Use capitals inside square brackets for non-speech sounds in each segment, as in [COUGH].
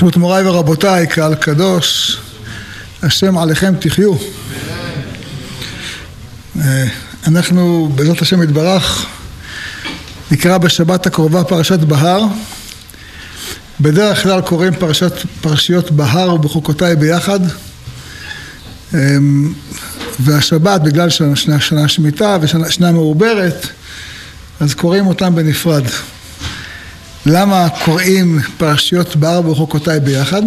ברשות מוריי ורבותיי, קהל קדוש, השם עליכם תחיו. אה, אנחנו בעזרת השם יתברך נקרא בשבת הקרובה פרשת בהר. בדרך כלל קוראים פרשת, פרשיות בהר ובחוקותיי ביחד. אה, והשבת, בגלל שנה, שנה שמיטה ושנה מעוברת, אז קוראים אותם בנפרד. למה קוראים פרשיות בהר ובחוקותיי ביחד?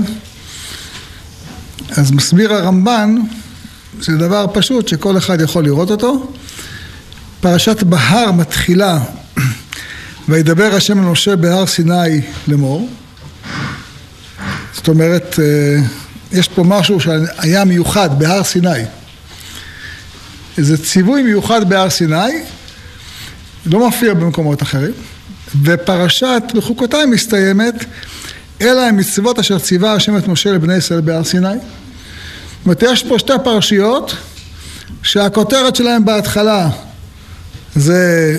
אז מסביר הרמב"ן, זה דבר פשוט שכל אחד יכול לראות אותו. פרשת בהר מתחילה וידבר השם אל משה בהר סיני לאמור. זאת אומרת, אה, יש פה משהו שהיה מיוחד בהר סיני. איזה ציווי מיוחד בהר סיני, לא מופיע במקומות אחרים. ופרשת בחוקותיי מסתיימת, אלה הם מצוות אשר ציווה השם את משה לבני ישראל בהר סיני. זאת אומרת, יש פה שתי פרשיות שהכותרת שלהם בהתחלה זה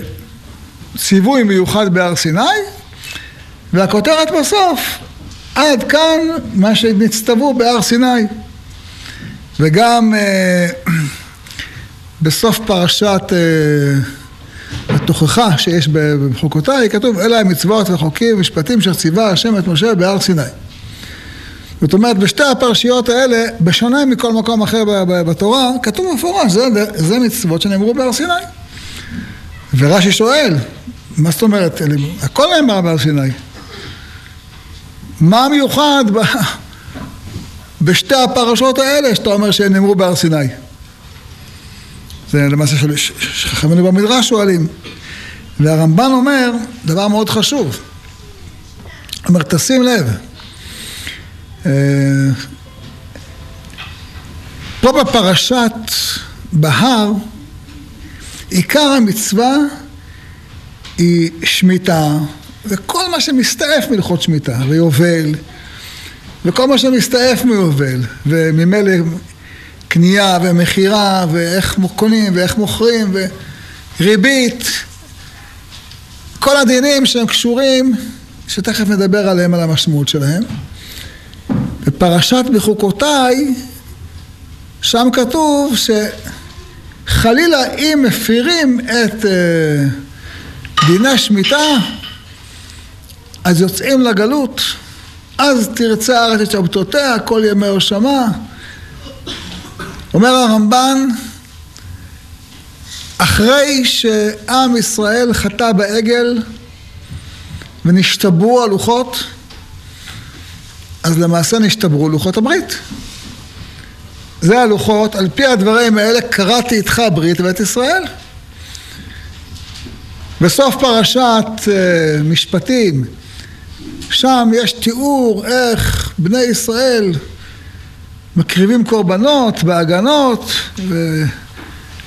ציווי מיוחד בהר סיני, והכותרת בסוף, עד כאן מה שנצטוו בהר סיני. וגם אה, [CLEARS THROAT] בסוף פרשת אה, התוכחה שיש בחוקותיי, כתוב אלה המצוות וחוקים ומשפטים שציווה השם את משה בהר סיני. זאת אומרת, בשתי הפרשיות האלה, בשונה מכל מקום אחר בתורה, כתוב מפורש, זה, זה מצוות שנאמרו בהר סיני. ורש"י שואל, מה זאת אומרת, הכל נאמר בהר סיני. מה מיוחד ב... [LAUGHS] בשתי הפרשות האלה שאתה אומר שהם נאמרו בהר סיני? זה למעשה שחכמינו במדרש שואלים. והרמב"ן אומר דבר מאוד חשוב. הוא אומר, תשים לב. אה, פה בפרשת בהר, עיקר המצווה היא שמיטה, וכל מה שמסתעף מלכות שמיטה, ויובל, וכל מה שמסתעף מיובל, וממילא קנייה ומכירה ואיך קונים ואיך מוכרים וריבית כל הדינים שהם קשורים שתכף נדבר עליהם על המשמעות שלהם. בפרשת בחוקותיי שם כתוב שחלילה אם מפירים את אה, דיני שמיטה אז יוצאים לגלות. אז תרצה הארץ את שבתותיה כל ימי הושמה אומר הרמב"ן, אחרי שעם ישראל חטא בעגל ונשתברו הלוחות, אז למעשה נשתברו לוחות הברית. זה הלוחות, על פי הדברים האלה קראתי איתך ברית בית ישראל. בסוף פרשת uh, משפטים, שם יש תיאור איך בני ישראל מקריבים קורבנות בהגנות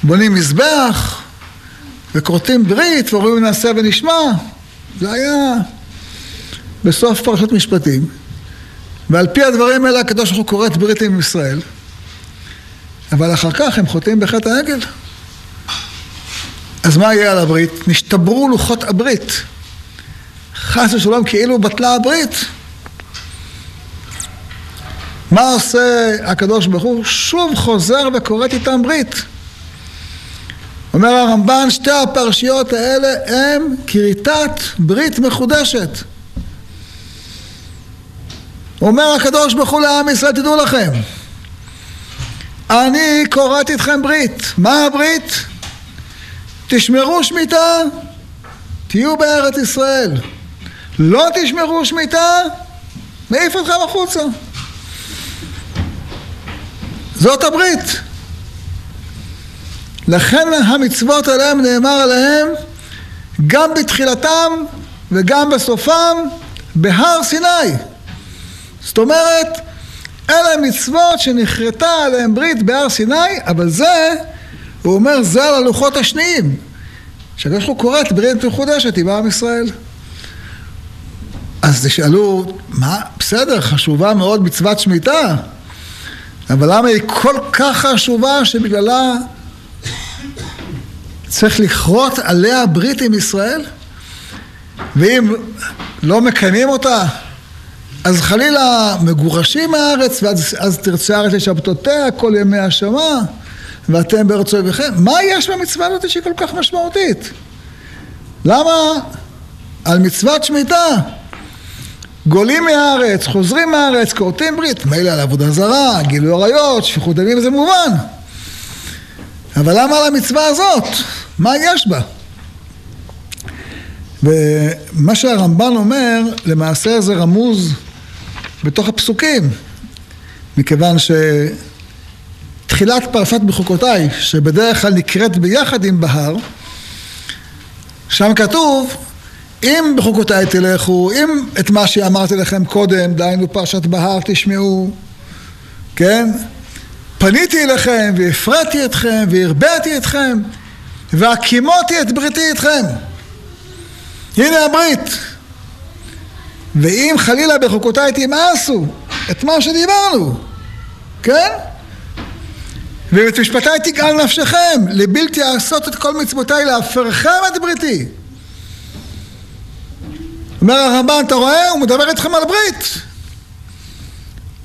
ובונים מזבח וכורתים ברית ואומרים נעשה ונשמע זה היה בסוף פרשת משפטים. ועל פי הדברים האלה הקדוש ברוך הוא כורת ברית עם ישראל אבל אחר כך הם חוטאים בחטא העגל. אז מה יהיה על הברית? נשתברו לוחות הברית. חס ושלום כאילו בטלה הברית מה עושה הקדוש ברוך הוא? שוב חוזר וכורת איתם ברית. אומר הרמב"ן, שתי הפרשיות האלה הם כריתת ברית מחודשת. אומר הקדוש ברוך הוא לעם ישראל, תדעו לכם, אני כורת איתכם ברית. מה הברית? תשמרו שמיטה, תהיו בארץ ישראל. לא תשמרו שמיטה, מעיף אתכם החוצה. זאת הברית. לכן המצוות עליהם נאמר עליהם גם בתחילתם וגם בסופם בהר סיני. זאת אומרת, אלה מצוות שנכרתה עליהם ברית בהר סיני, אבל זה, הוא אומר, זה על הלוחות השניים. שהקדוש ברוך הוא קורא ברית מחודשת עם עם ישראל. אז תשאלו, מה, בסדר, חשובה מאוד מצוות שמיטה. אבל למה היא כל כך חשובה שבגללה צריך לכרות עליה ברית עם ישראל? ואם לא מקיימים אותה, אז חלילה מגורשים מהארץ, ואז תרצה הארץ לשבתותיה כל ימי השמה, ואתם בארץ אויביכם. מה יש במצווה הזאת שהיא כל כך משמעותית? למה על מצוות שמיטה גולים מהארץ, חוזרים מהארץ, כורתים ברית, מילא על עבודה זרה, גילוי עריות, שפיכות דמים זה מובן. אבל למה על המצווה הזאת? מה יש בה? ומה שהרמב"ן אומר, למעשה זה רמוז בתוך הפסוקים, מכיוון שתחילת פרשת בחוקותיי, שבדרך כלל נקראת ביחד עם בהר, שם כתוב, אם בחוקותיי תלכו, אם את מה שאמרתי לכם קודם, דהיינו פרשת בהר תשמעו, כן? פניתי אליכם והפרעתי אתכם והרביתי אתכם והקימותי את בריתי אתכם. הנה הברית. ואם חלילה בחוקותיי תמאסו את מה שדיברנו, כן? ואת משפטיי תגאל נפשכם, לבלתי לעשות את כל מצוותיי, להפרכם את בריתי. אומר הרמב"ן, אתה רואה? הוא מדבר איתכם על ברית.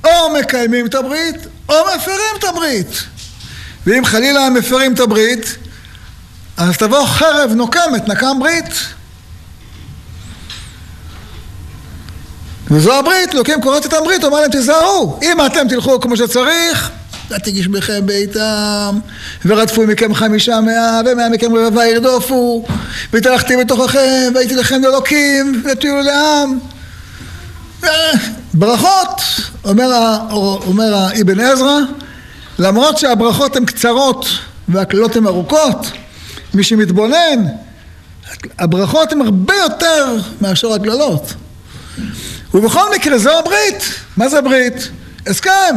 או מקיימים את הברית, או מפרים את הברית. ואם חלילה הם מפרים את הברית, אז תבוא חרב נוקמת, נקם ברית. וזו הברית, אלוקים קוראת את הברית, אומר להם תיזהרו, אם אתם תלכו כמו שצריך, ותגיש בכם ביתם, ורדפו מכם חמישה מאה, ומאה מכם רבבה ירדופו, והתהלכתי בתוככם, והייתי לכם לאלוקים, ותהיו לעם. ברכות, אומר, אומר האבן עזרא, למרות שהברכות הן קצרות והקללות הן ארוכות, מי שמתבונן, הברכות הן הרבה יותר מאשר הקללות. ובכל מקרה זו הברית. מה זה ברית? הסכם.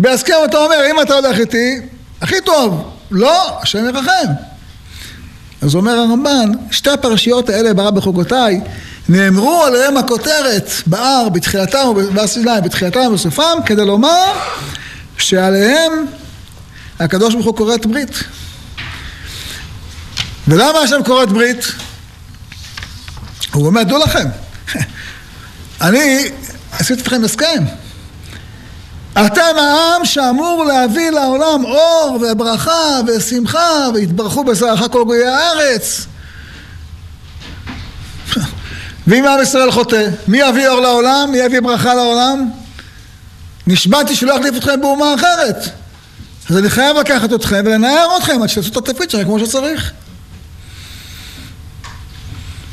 בהסכם אתה אומר, אם אתה הולך איתי, הכי טוב. לא, השם ירחם. אז אומר הרמב"ן, שתי הפרשיות האלה ברא בחוקותיי, נאמרו עליהם הכותרת בהר בתחילתם ובהר סיני בתחילתם ובסופם כדי לומר שעליהם הקדוש ברוך הוא כורת ברית. ולמה השם כורת ברית? הוא אומר, דעו לכם, [LAUGHS] אני עשיתי אתכם הסכם. אתם העם שאמור להביא לעולם אור וברכה ושמחה ויתברכו בזרעך כל גויי הארץ. ואם עם ישראל חוטא, מי יביא אור לעולם? מי יביא ברכה לעולם? נשבעתי שלא אחליף אתכם באומה אחרת. אז אני חייב לקחת אתכם ולנער אתכם עד שתעשו את התפקיד שלכם כמו שצריך.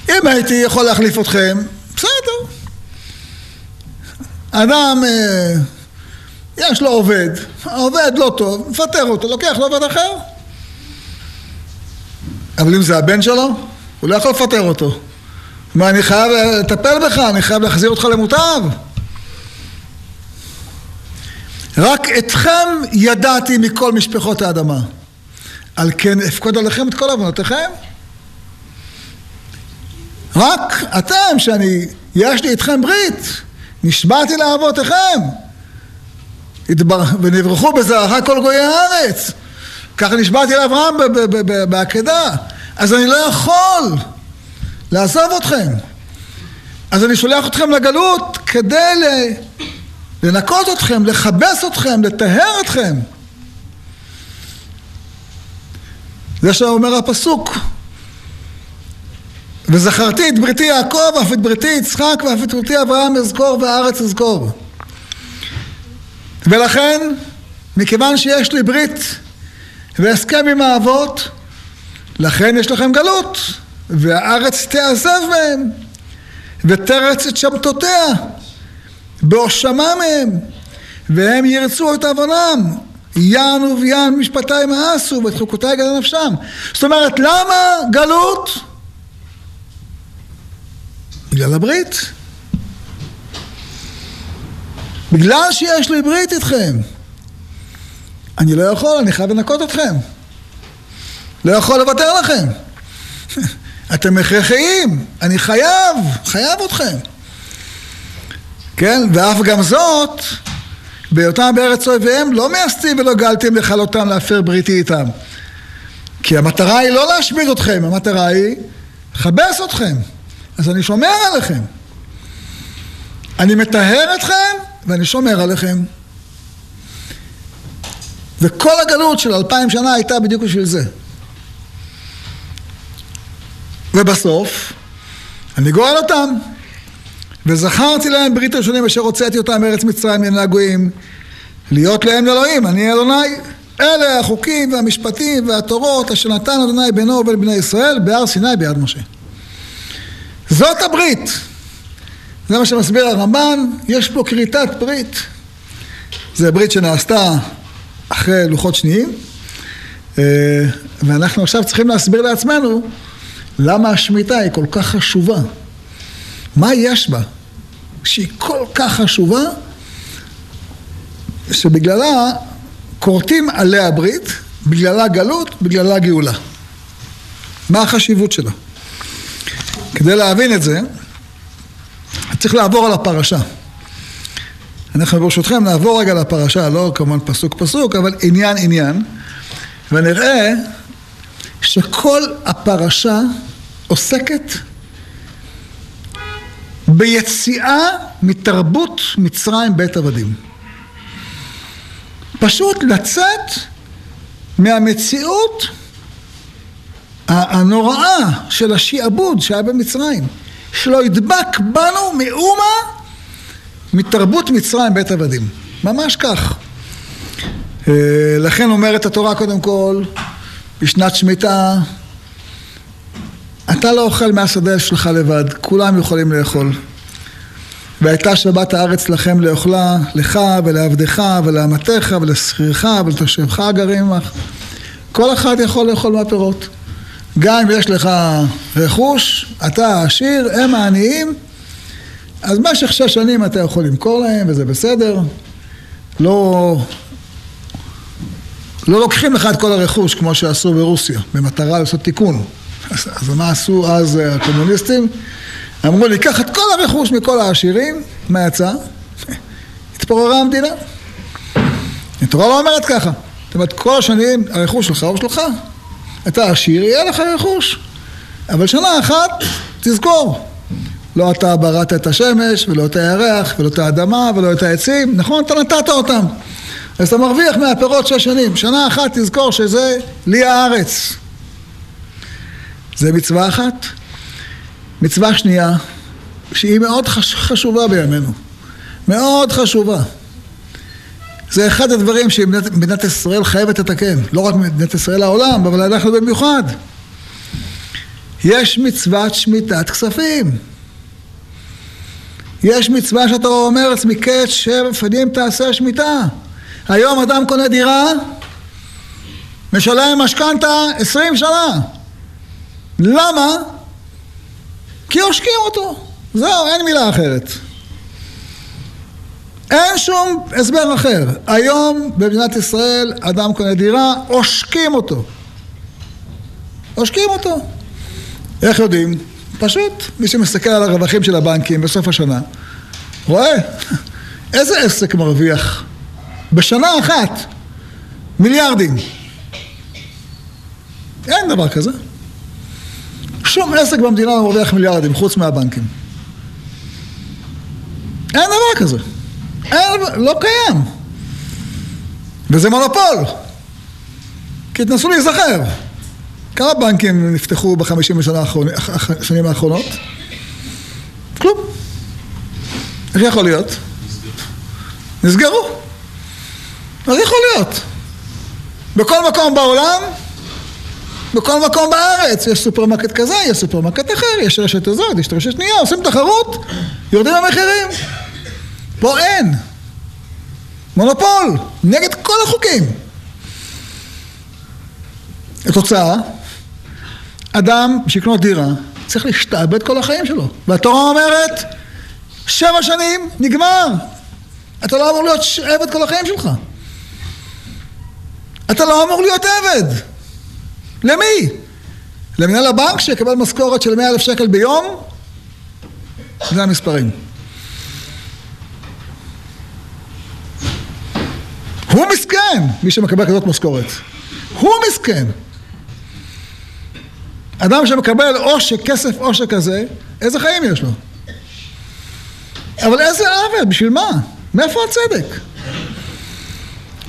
אם הייתי יכול להחליף אתכם, בסדר. אדם, אה, יש לו עובד, העובד לא טוב, מפטר אותו, לוקח לו עובד אחר. אבל אם זה הבן שלו, הוא לא יכול לפטר אותו. מה, אני חייב לטפל בך, אני חייב להחזיר אותך למוטב. רק אתכם ידעתי מכל משפחות האדמה. על כן אפקוד עליכם את כל עוונותיכם. רק אתם, שאני, יש לי איתכם ברית. נשבעתי לאבותיכם, ונברכו בזרעך כל גויי הארץ. ככה נשבעתי לאברהם בעקדה. אז אני לא יכול לעזוב אתכם. אז אני שולח אתכם לגלות כדי לנקות אתכם, לכבס אתכם, לטהר אתכם. זה שאומר הפסוק. וזכרתי את בריתי יעקב, אף את בריתי יצחק, ואף את בריתי אברהם אזכור והארץ אזכור. ולכן, מכיוון שיש לי ברית והסכם עם האבות, לכן יש לכם גלות, והארץ תעזב מהם, ותרץ את שבתותיה, בהושמה מהם, והם ירצו את עוונם, יען וביען משפטי מאסו, ואת חוקותי גדל נפשם. זאת אומרת, למה גלות? בגלל הברית. בגלל שיש לי ברית איתכם. אני לא יכול, אני חייב לנקות אתכם. לא יכול לוותר לכם. [LAUGHS] אתם הכרחיים, אני חייב, חייב אתכם. כן, ואף גם זאת, בהיותם בארץ אויביהם, לא מייסדים ולא גלתם לכלותם להפר בריתי איתם. כי המטרה היא לא להשמיד אתכם, המטרה היא לכבס אתכם. אז אני שומר עליכם. אני מטהר אתכם ואני שומר עליכם. וכל הגלות של אלפיים שנה הייתה בדיוק בשביל זה. ובסוף, אני גואל אותם. וזכרתי להם ברית ראשונים אשר הוצאתי אותם מארץ מצרים מן הגויים, להיות להם לאלוהים, אני אלוהי. אלה החוקים והמשפטים והתורות אשר נתן אדוני בינו ובין בני ישראל בהר סיני ביד משה. זאת הברית. זה מה שמסביר הרמב"ן, יש פה כריתת ברית. זה ברית שנעשתה אחרי לוחות שניים, אה, ואנחנו עכשיו צריכים להסביר לעצמנו למה השמיטה היא כל כך חשובה. מה יש בה? שהיא כל כך חשובה, שבגללה כורתים עליה ברית, בגללה גלות, בגללה גאולה. מה החשיבות שלה? כדי להבין את זה, צריך לעבור על הפרשה. אנחנו ברשותכם נעבור רגע לפרשה, לא כמובן פסוק פסוק, אבל עניין עניין, ונראה שכל הפרשה עוסקת ביציאה מתרבות מצרים בית עבדים. פשוט לצאת מהמציאות הנוראה של השעבוד שהיה במצרים, שלא ידבק בנו מאומה מתרבות מצרים בית עבדים. ממש כך. אה, לכן אומרת התורה קודם כל, בשנת שמיטה, אתה לא אוכל מהשדה שלך לבד, כולם יכולים לאכול. והייתה שבת הארץ לכם לאוכלה, לך ולעבדך ולאמתך ולשכירך ולתושבך הגרים עמך. כל אחד יכול לאכול מהפירות. גם אם יש לך רכוש, אתה העשיר, הם העניים, אז במשך שש שנים אתה יכול למכור להם וזה בסדר. לא, לא לוקחים לך את כל הרכוש כמו שעשו ברוסיה, במטרה לעשות תיקון. אז, אז מה עשו אז הקומוניסטים? אמרו לי, קח את כל הרכוש מכל העשירים, מה יצא? התפוררה המדינה. התורה לא אומרת ככה. זאת אומרת, כל השנים הרכוש שלך הוא שלך. אתה עשיר, יהיה לך רכוש. אבל שנה אחת, תזכור, לא אתה בראת את השמש, ולא את הירח, ולא את האדמה, ולא את העצים, נכון? אתה נתת אותם. אז אתה מרוויח מהפירות שש שנים. שנה אחת תזכור שזה לי הארץ. זה מצווה אחת. מצווה שנייה, שהיא מאוד חשובה בימינו. מאוד חשובה. זה אחד הדברים שמדינת ישראל חייבת לתקן. לא רק מדינת ישראל העולם, אבל אנחנו במיוחד. יש מצוות שמיטת כספים. יש מצווה שאתה אומר מקץ שבע פנים תעשה שמיטה. היום אדם קונה דירה, משלם משכנתה עשרים שנה. למה? כי עושקים אותו. זהו, אין מילה אחרת. אין שום הסבר אחר. היום במדינת ישראל אדם קונה דירה, עושקים אותו. עושקים אותו. איך יודעים? פשוט מי שמסתכל על הרווחים של הבנקים בסוף השנה, רואה [LAUGHS] איזה עסק מרוויח בשנה אחת מיליארדים. אין דבר כזה. שום עסק במדינה לא מרוויח מיליארדים חוץ מהבנקים. אין דבר כזה. אין, לא קיים. וזה מונופול. כי תנסו להיזכר. כמה בנקים נפתחו בחמישים השנים האחרונות? כלום. איך יכול להיות? נסגרו. איך יכול להיות? בכל מקום בעולם, בכל מקום בארץ, יש סופרמרקט כזה, יש סופרמרקט אחר, יש רשת הזאת, יש רשת שנייה, עושים תחרות, יורדים המחירים. פה אין. מונופול, נגד כל החוקים. התוצאה, אדם שיקנה דירה צריך להשתעבד כל החיים שלו. והתורה אומרת, שבע שנים, נגמר. אתה לא אמור להיות עבד כל החיים שלך. אתה לא אמור להיות עבד. למי? למנהל הבנק שיקבל משכורת של מאה אלף שקל ביום? זה המספרים. הוא מסכן, מי שמקבל כזאת משכורת. הוא מסכן. אדם שמקבל עושק, כסף עושק כזה, איזה חיים יש לו? אבל איזה עוול? בשביל מה? מאיפה הצדק?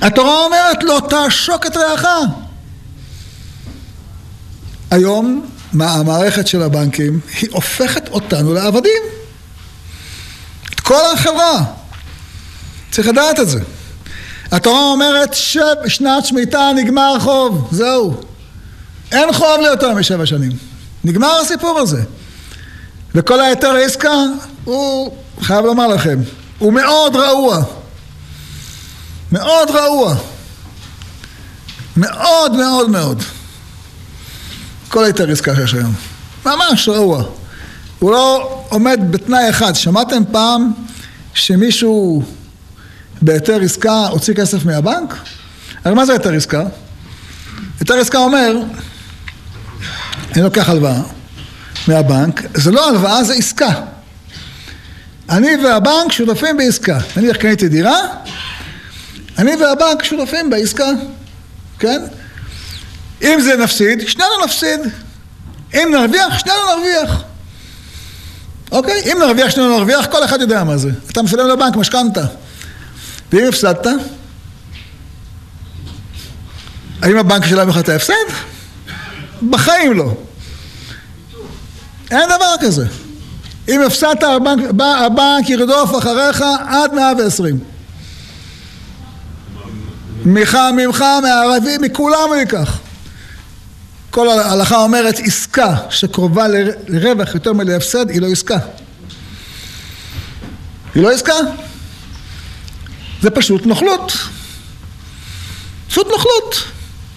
התורה אומרת לא תעשוק את רעך. היום המערכת של הבנקים היא הופכת אותנו לעבדים. את כל החברה. צריך לדעת את זה. התורה אומרת ששנת שמיטה נגמר חוב, זהו. אין חוב ליותר משבע שנים. נגמר הסיפור הזה. וכל היתר העסקה הוא, חייב לומר לכם, הוא מאוד רעוע. מאוד רעוע. מאוד מאוד מאוד. כל היתר עסקה שיש היום. ממש רעוע. הוא לא עומד בתנאי אחד. שמעתם פעם שמישהו בהיתר עסקה הוציא כסף מהבנק? הרי מה זה היתר עסקה? היתר עסקה אומר, אני לוקח הלוואה מהבנק, זה לא הלוואה, זה עסקה. אני והבנק שותפים בעסקה. נניח קניתי דירה, אני והבנק שותפים בעסקה, כן? אם זה נפסיד, שנינו נפסיד. אם נרוויח, שנינו נרוויח. אוקיי? אם נרוויח, שנינו נרוויח, כל אחד יודע מה זה. אתה משלם לבנק משכנתה. ואם הפסדת, האם הבנק ישלם לך את ההפסד? בחיים לא. אין דבר כזה. אם הפסדת, הבנק, הבנק ירדוף אחריך עד מאה ועשרים. ממך, ממך, מהערבים, מכולם הוא ייקח. כל ההלכה אומרת עסקה שקרובה לרווח יותר מלהפסד היא לא עסקה. היא לא עסקה. זה פשוט נוכלות. פשוט נוכלות.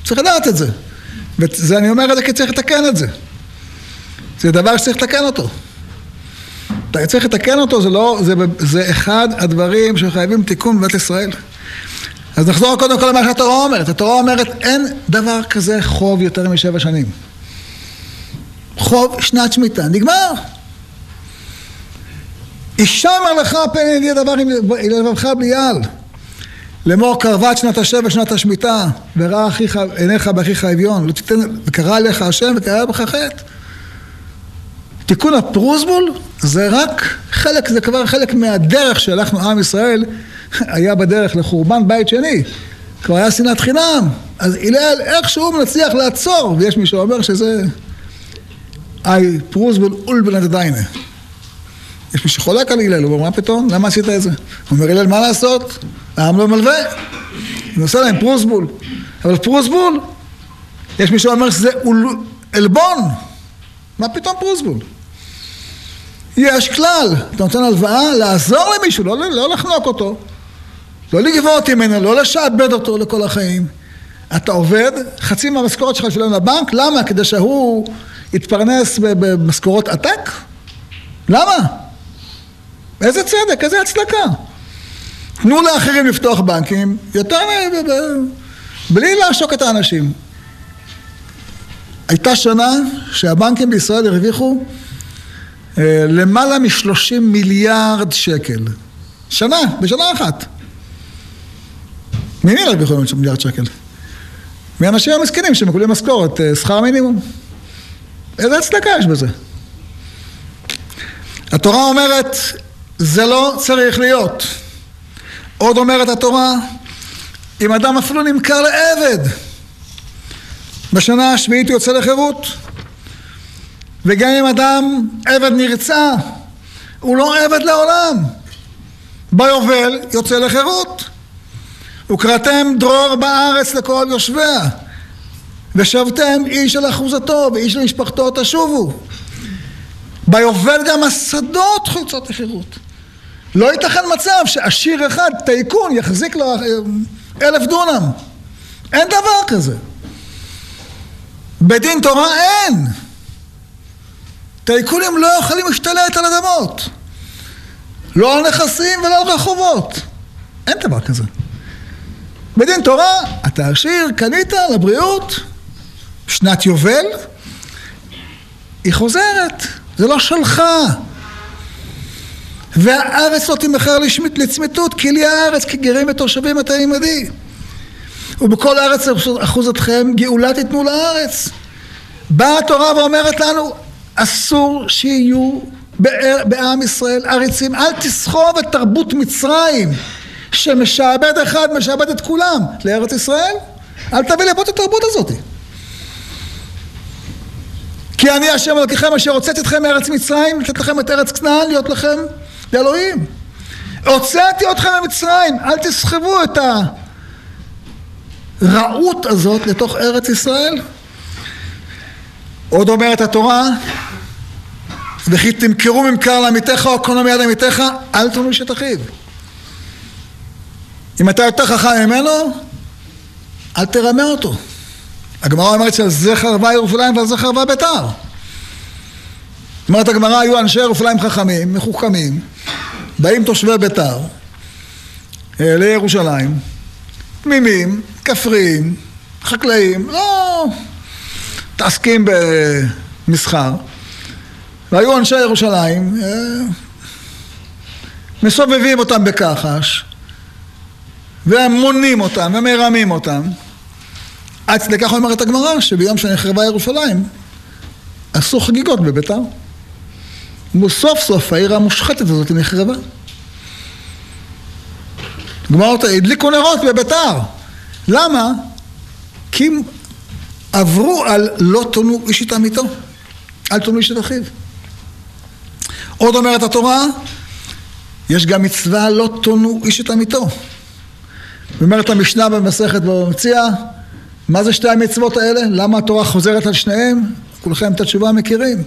צריך לדעת את זה. וזה אני אומר את זה כי צריך לתקן את זה. זה דבר שצריך לתקן אותו. צריך לתקן אותו, זה לא, זה, זה אחד הדברים שחייבים תיקון בבית ישראל. אז נחזור קודם כל למה שהתורה אומרת. התורה אומרת, אין דבר כזה חוב יותר משבע שנים. חוב שנת שמיטה, נגמר. הישמר לך פן ידיע דבר עם לבבך בלי על. לאמור קרבת שנת השבע שנת השמיטה, וראה אחיך, עיניך באחיך אביון, לא וקרא עליך השם וקרא בך חטא. תיקון הפרוזבול זה רק חלק, זה כבר חלק מהדרך שהלכנו עם ישראל היה בדרך לחורבן בית שני, כבר היה שנאת חינם, אז הלל איכשהו מצליח לעצור, ויש מי שאומר שזה אי פרוזבול אולבנת דיינה. יש מי שחולק על הלל, הוא אומר, מה פתאום? למה עשית את זה? הוא אומר, הלל, מה לעשות? העם לא מלווה. הוא עושה להם פרוזבול. אבל פרוזבול, יש מי שאומר שזה עלבון. מה פתאום פרוזבול? יש כלל, אתה נותן הלוואה לעזור למישהו, לא, לא לחנוק אותו. לא לגבות ממנו, לא לשעבד אותו לכל החיים. אתה עובד, חצי מהמשכורת שלך שלם לבנק, למה? כדי שהוא יתפרנס במשכורות עתק? למה? איזה צדק, איזה הצדקה. תנו לאחרים לפתוח בנקים, יותר בלי לעשוק את האנשים. הייתה שנה שהבנקים בישראל הרוויחו אה, למעלה משלושים מיליארד שקל. שנה, בשנה אחת. ממי ירוויחו מיליארד שקל? מאנשים המסכנים שמקבלים משכורת, אה, שכר מינימום. איזה הצדקה יש בזה? התורה אומרת, זה לא צריך להיות. עוד אומרת התורה, אם אדם אפילו נמכר לעבד, בשנה השביעית יוצא לחירות. וגם אם אדם עבד נרצע, הוא לא עבד לעולם. ביובל יוצא לחירות. וקראתם דרור בארץ לכל יושביה, ושבתם איש על אחוזתו ואיש על משפחתו תשובו. ביובל גם השדות חולצות לחירות. לא ייתכן מצב שעשיר אחד, טייקון, יחזיק לו אלף דונם. אין דבר כזה. בדין תורה אין. טייקונים לא יכולים להשתלט על אדמות. לא על נכסים ולא על רחובות. אין דבר כזה. בדין תורה, אתה עשיר, קנית לבריאות, שנת יובל, היא חוזרת, זה לא שלך. והארץ לא תמכר לצמיתות, כי לי הארץ כגרים ותושבים אתה עמדי. ובכל הארץ אחוזתכם גאולה תיתנו לארץ. באה התורה ואומרת לנו, אסור שיהיו בעם ישראל עריצים, אל תסחוב את תרבות מצרים שמשעבד אחד, משעבד את כולם לארץ ישראל. אל תביא לפה את התרבות הזאת. כי אני השם אלוקיכם אשר הוצאתי אתכם מארץ מצרים, לתת לכם את ארץ כנען, להיות לכם לאלוהים. הוצאתי אתכם ממצרים, אל תסחבו את הרעות הזאת לתוך ארץ ישראל. עוד אומרת התורה, וכי תמכרו ממכר לעמיתך או קונו מיד עמיתך, אל תנו איש את אחיו. אם אתה יותר חכם ממנו, אל תרמה אותו. הגמרא אומרת שעל זה חרבה ירושלים ועל זה חרבה ביתר. אומרת הגמרא, היו אנשי ירושלים חכמים, מחוכמים, באים תושבי ביתר לירושלים, תמימים, כפריים, חקלאים, לא מתעסקים במסחר, והיו אנשי ירושלים, אה, מסובבים אותם בכחש, והם מונים אותם ומרמים אותם. עד כדי כך אומרת הגמרא, שביום שנחרבה ירושלים, עשו חגיגות בביתר. וסוף סוף העיר המושחתת הזאת נחרבה. גמרא אותה, הדליקו נרות בביתר. למה? כי עברו על לא תונו איש את עמיתו, אל תונו איש את אחיו. עוד אומרת התורה, יש גם מצווה לא תונו איש את עמיתו. אומרת המשנה במסכת במציע, מה זה שתי המצוות האלה? למה התורה חוזרת על שניהם? כולכם את התשובה מכירים.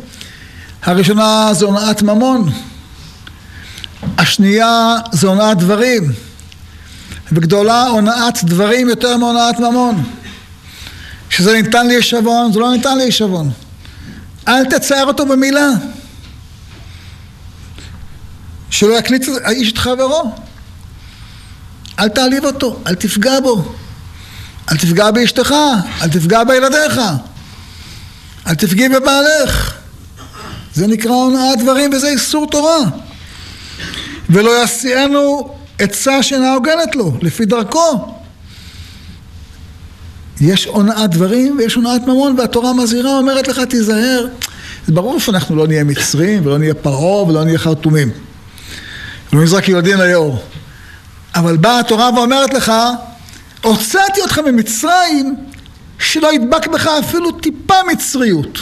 הראשונה זה הונאת ממון, השנייה זה הונאת דברים, וגדולה הונאת דברים יותר מהונאת ממון. כשזה ניתן להישבון, זה לא ניתן להישבון. אל תצייר אותו במילה. שלא יקליט האיש את חברו. אל תעליב אותו, אל תפגע בו. אל תפגע באשתך, אל תפגע בילדיך, אל תפגעי בבעלך. זה נקרא הונאת דברים וזה איסור תורה. ולא יסיענו עצה שאינה הוגנת לו, לפי דרכו. יש הונאת דברים ויש הונאת ממון, והתורה מזהירה, אומרת לך, תיזהר. זה ברור שאנחנו לא נהיה מצרים, ולא נהיה פרעה, ולא נהיה חרטומים. ולא נזרק ילדים ליאור. אבל באה התורה ואומרת לך, הוצאתי אותך ממצרים, שלא ידבק בך אפילו טיפה מצריות.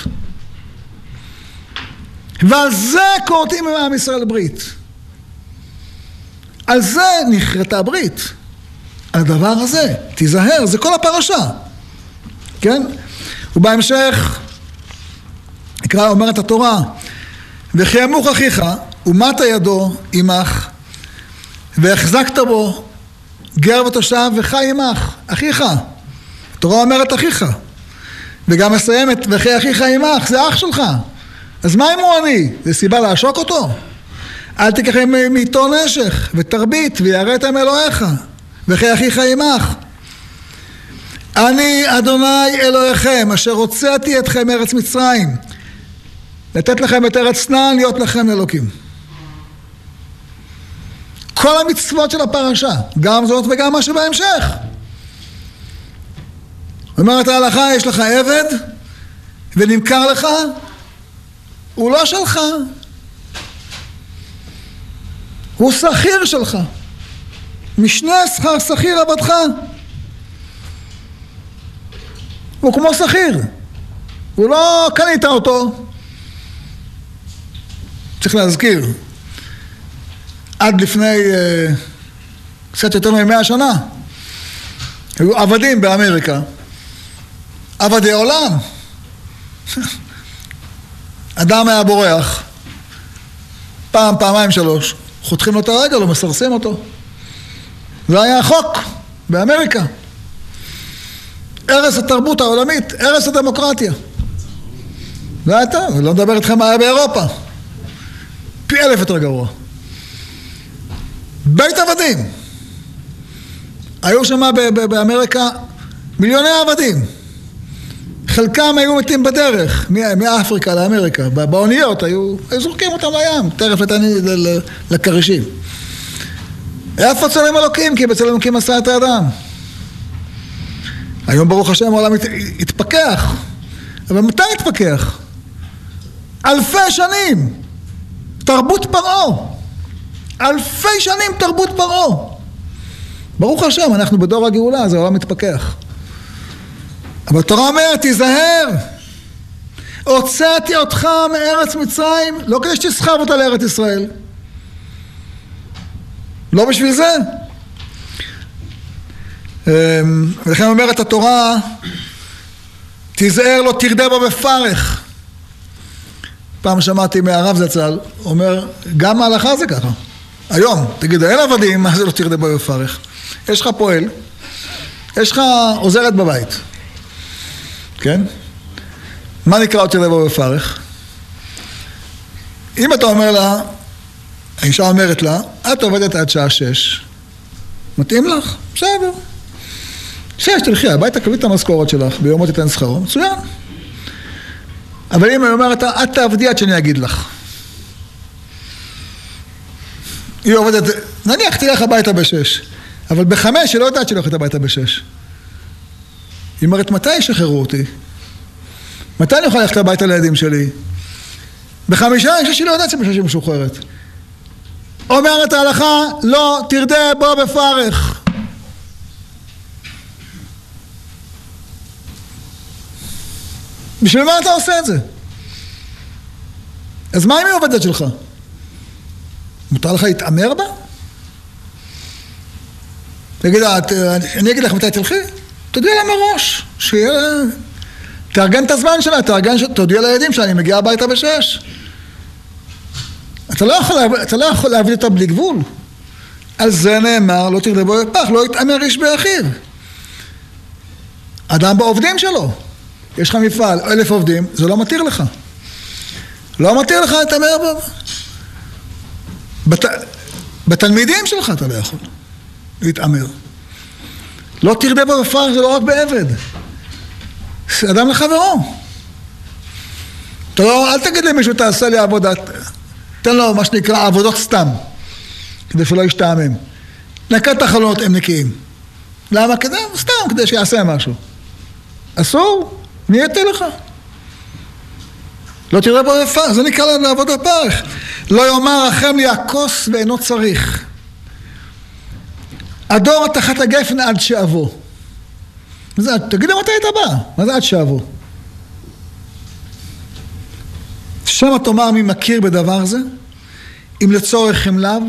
ועל זה כורתים עם עם ישראל ברית. על זה נכרתה הברית. על הדבר הזה, תיזהר, זה כל הפרשה. כן? ובהמשך, נקרא, אומרת התורה, וכי ימוך אחיך, ומטה ידו עמך, והחזקת בו גר ותושב וחי עמך, אחיך. התורה אומרת אחיך. וגם מסיימת, וכי אחיך עמך, זה אח שלך. אז מה אם הוא עני? זה סיבה לעשוק אותו? אל תיקח מאיתו נשך, ותרבית, ויראת מאלוהיך, וכי אחיך עמך. אני אדוני אלוהיכם, אשר הוצאתי אתכם מארץ מצרים, לתת לכם את ארץ כנען, להיות לכם אלוקים. כל המצוות של הפרשה, גם זאת וגם מה שבהמשך. אומרת ההלכה, יש לך עבד ונמכר לך, הוא לא שלך, הוא שכיר שלך. משנה שכר שכיר עבדך. הוא כמו שכיר, הוא לא קנית אותו. צריך להזכיר, עד לפני uh, קצת יותר ממאה שנה. היו עבדים באמריקה, עבדי עולם. אדם היה בורח, פעם, פעמיים, שלוש, חותכים לו את הרגל או מסרסים אותו. זה היה החוק באמריקה. הרס התרבות העולמית, הרס הדמוקרטיה. זה אני לא מדבר איתכם מה היה באירופה. פי אלף יותר גרוע. בית עבדים. היו שם באמריקה מיליוני עבדים. חלקם היו מתים בדרך, מאפריקה לאמריקה. באוניות היו, היו זורקים אותם לים, טרף לכרישים. איפה צלם אלוקים? כי בצלם אלוקים עשה את האדם. היום ברוך השם העולם התפכח. אבל מתי התפכח? אלפי שנים. תרבות פרעה. אלפי שנים תרבות פרעה. ברוך השם, אנחנו בדור הגאולה, זה העולם מתפכח. אבל התורה אומרת, תיזהר. הוצאתי אותך מארץ מצרים, לא כדי שתסחב אותה לארץ ישראל. לא בשביל זה. אמ, ולכן אומרת התורה, תיזהר לא תרדה בו בפרך. פעם שמעתי מהרב זצ"ל, אומר, גם ההלכה זה ככה. היום, תגיד, אין עבדים, מה זה לא תרדה בו בפרך? יש לך פועל, יש לך עוזרת בבית, כן? מה נקרא תרדה בו בפרך? אם אתה אומר לה, האישה אומרת לה, את עובדת עד שעה שש, מתאים לך? בסדר. שש, תלכי הביתה, קבלי את המשכורת שלך, ביומו תיתן שכרו, מצוין. אבל אם היא אומרת, את תעבדי עד שאני אגיד לך. היא עובדת, נניח תלך הביתה בשש, אבל בחמש היא לא יודעת שהיא הולכת הביתה בשש. היא אומרת, מתי ישחררו אותי? מתי אני יכול ללכת הביתה לילדים שלי? בחמישה אני חושב שהיא לא יודעת שבשש היא משוחררת. אומרת ההלכה, לא תרדה בו בפרך. בשביל מה אתה עושה את זה? אז מה אם היא עובדת שלך? מותר לך להתעמר בה? תגיד אני אגיד לך מתי תלכי? תודיע לה מראש, שיהיה... תארגן את הזמן שלה, תארגן, תודיע לילדים שאני מגיעה הביתה בשש. אתה לא יכול, אתה לא יכול להביא אותה בלי גבול. על זה נאמר, לא תרדה בו בפח, לא יתעמר איש באחיו. אדם בעובדים שלו. יש לך מפעל, אלף עובדים, זה לא מתיר לך. לא מתיר לך להתעמר בו. בת... בתלמידים שלך אתה לא יכול להתעמר. לא תרדה בפח, זה לא רק בעבד. זה אדם לחברו. אתה לא, אל תגיד למישהו תעשה לי עבודה, תן לו מה שנקרא עבודות סתם, כדי שלא ישתעמם. נקה את החלונות, הם נקיים. למה? כדי, סתם, כדי שיעשה משהו. אסור? מי יתה לך? לא תראה בו בפרך, זה נקרא להם לעבוד בפרך. לא יאמר רחם לי הכוס ואינו צריך. הדור תחת הגפן עד שאבוא. תגידו מתי אתה בא, מה זה עד שאבוא? שמא תאמר מי מכיר בדבר זה, אם לצורך אם לאו,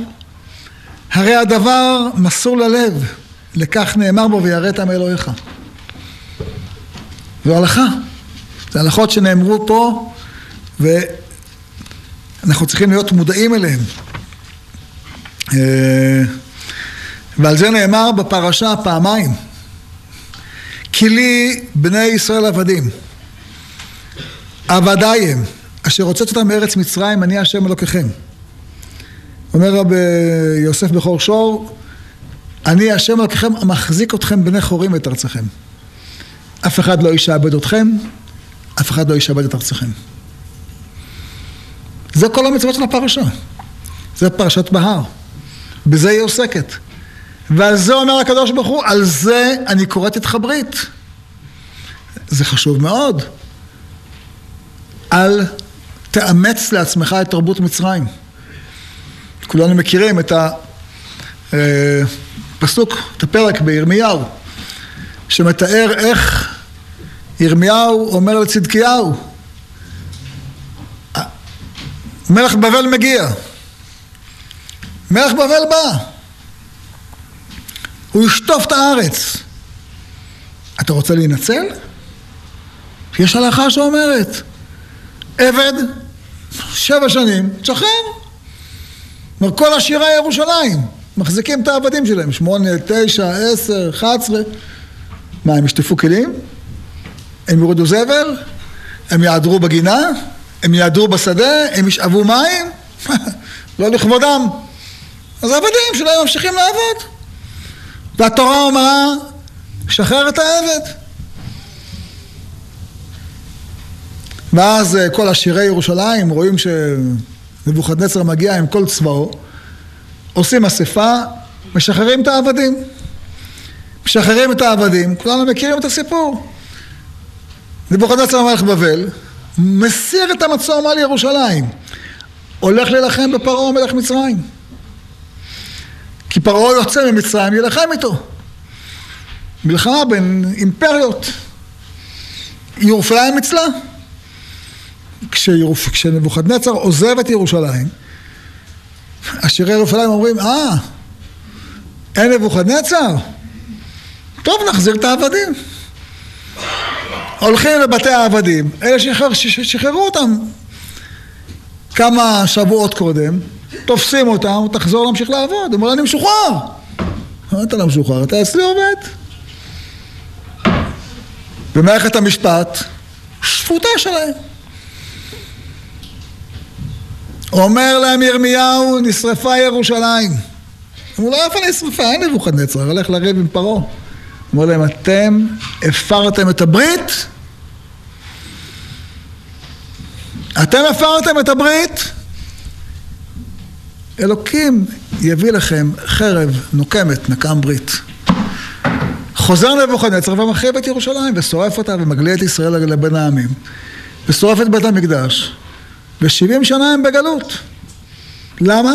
הרי הדבר מסור ללב, לכך נאמר בו ויראת מאלוהיך. זו הלכה. זה הלכות שנאמרו פה, ואנחנו צריכים להיות מודעים אליהן. אה, ועל זה נאמר בפרשה פעמיים. כי לי בני ישראל עבדים. עבדיי הם, אשר הוצאת אותם מארץ מצרים, אני השם אלוקיכם. אומר רב יוסף בכור שור, אני השם אלוקיכם המחזיק אתכם בני חורים את ארצכם. אף אחד לא ישעבד אתכם, אף אחד לא ישעבד את ארצכם. זה כל המצוות של הפרשה. זה פרשת בהר. בזה היא עוסקת. ועל זה אומר הקדוש ברוך הוא, על זה אני קוראת איתך ברית. זה חשוב מאוד. אל תאמץ לעצמך את תרבות מצרים. כולנו מכירים את הפסוק, אה, את הפרק בירמיהו, שמתאר איך ירמיהו אומר לצדקיהו, מלך בבל מגיע, מלך בבל בא, הוא ישטוף את הארץ. אתה רוצה להינצל? יש הלכה שאומרת, עבד, שבע שנים, תשחרר. כלומר, כל עשירי ירושלים מחזיקים את העבדים שלהם, שמונה, תשע, עשר, אחת עשרה. מה, הם ישטפו כלים? הם יורידו זבל? הם יעדרו בגינה? הם יעדרו בשדה? הם ישאבו מים? [LAUGHS] לא לכבודם. אז העבדים שלהם ממשיכים לעבוד. והתורה אומרה, שחרר את העבד. ואז אה, כל עשירי ירושלים רואים שנבוכדנצר מגיע עם כל צבאו, עושים אספה, משחררים את העבדים. משחררים את העבדים, כולנו מכירים את הסיפור. נבוכדנצר המלך בבל, מסיר את המצור מעל ירושלים. הולך להילחם בפרעה מלך מצרים. כי פרעה יוצא ממצרים להילחם איתו. מלחמה בין אימפריות. ירושלים אצלה. כשנבוכדנצר עוזב את ירושלים, אשירי ירושלים אומרים, אה, אין נבוכדנצר? טוב, נחזיר את העבדים. הולכים לבתי העבדים, אלה שחררו אותם כמה שבועות קודם, תופסים אותם, תחזור להמשיך לעבוד. הוא אומר, אני משוחרר. אתה לא משוחרר, אתה אצלי עובד. במערכת המשפט, שפוטה שלהם. אומר להם ירמיהו, נשרפה ירושלים. אמרו לו, איפה נשרפה? אין נבוכדנצר, הולך לריב עם פרעה. אומר להם, אתם הפרתם את הברית? אתם הפרתם את הברית? אלוקים יביא לכם חרב נוקמת, נקם ברית. חוזר נבוכדנצר ומחריב את ירושלים ושורף אותה ומגלה את ישראל לבין העמים ושורף את בית המקדש ושבעים שנה הם בגלות. למה?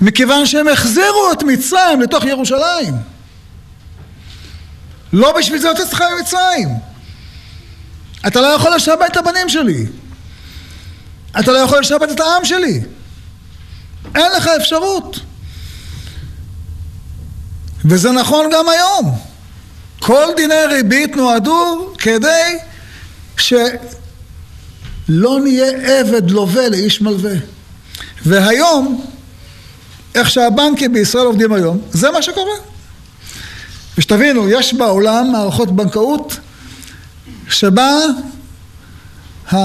מכיוון שהם החזירו את מצרים לתוך ירושלים. לא בשביל זה יוצא צריכה ממצרים. אתה לא יכול לשבת את הבנים שלי. אתה לא יכול לשבת את העם שלי. אין לך אפשרות. וזה נכון גם היום. כל דיני ריבית נועדו כדי שלא נהיה עבד לווה לאיש מלווה. והיום, איך שהבנקים בישראל עובדים היום, זה מה שקורה. ושתבינו, יש בעולם מערכות בנקאות שבה ה...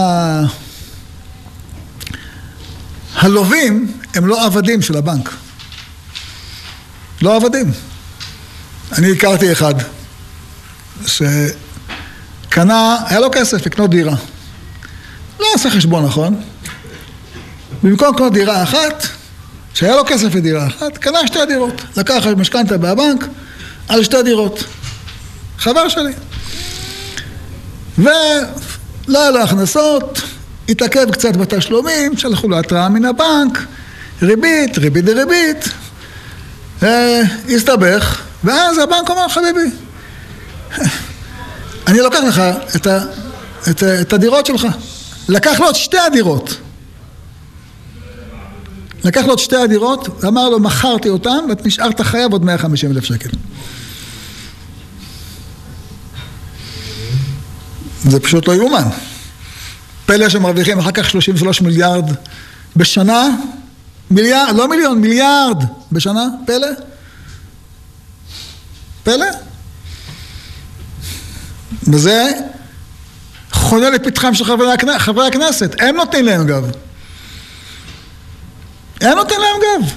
הלווים הם לא עבדים של הבנק. לא עבדים. אני הכרתי אחד שקנה, היה לו כסף לקנות דירה. לא עשה חשבון נכון. במקום לקנות דירה אחת, שהיה לו כסף לדירה אחת, קנה שתי דירות. לקח משכנתה מהבנק על שתי דירות. חבר שלי. ולא היה לו הכנסות, התעכב קצת בתשלומים, שלחו לו התראה מן הבנק, ריבית, ריבית דריבית, אה, הסתבך, ואז הבנק אומר, חביבי, אני לוקח לך את, ה, את, את הדירות שלך. לקח לו את שתי הדירות. לקח לו את שתי הדירות, ואמר לו, מכרתי אותן, ואת נשארת חייב עוד 150 אלף שקל. זה פשוט לא יאומן. פלא שמרוויחים אחר כך 33 מיליארד בשנה, מיליארד, לא מיליון, מיליארד בשנה, פלא? פלא? וזה חונה לפתחם של חברי, הכנסת, חברי הכנסת, הם נותנים להם גב. הם נותנים להם גב.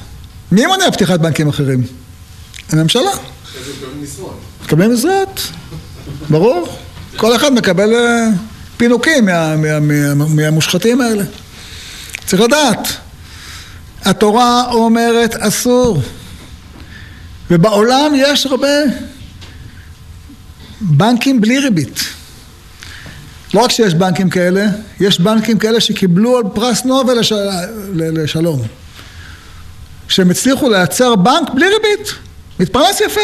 מי מונע פתיחת בנקים אחרים? הממשלה. מקבלים משרות, ברור. כל אחד מקבל אה, פינוקים מה, מה, מה, מהמושחתים האלה. צריך לדעת, התורה אומרת אסור. ובעולם יש הרבה בנקים בלי ריבית. לא רק שיש בנקים כאלה, יש בנקים כאלה שקיבלו על פרס נובל לשל... לשלום. שהם הצליחו לייצר בנק בלי ריבית, מתפרנס יפה.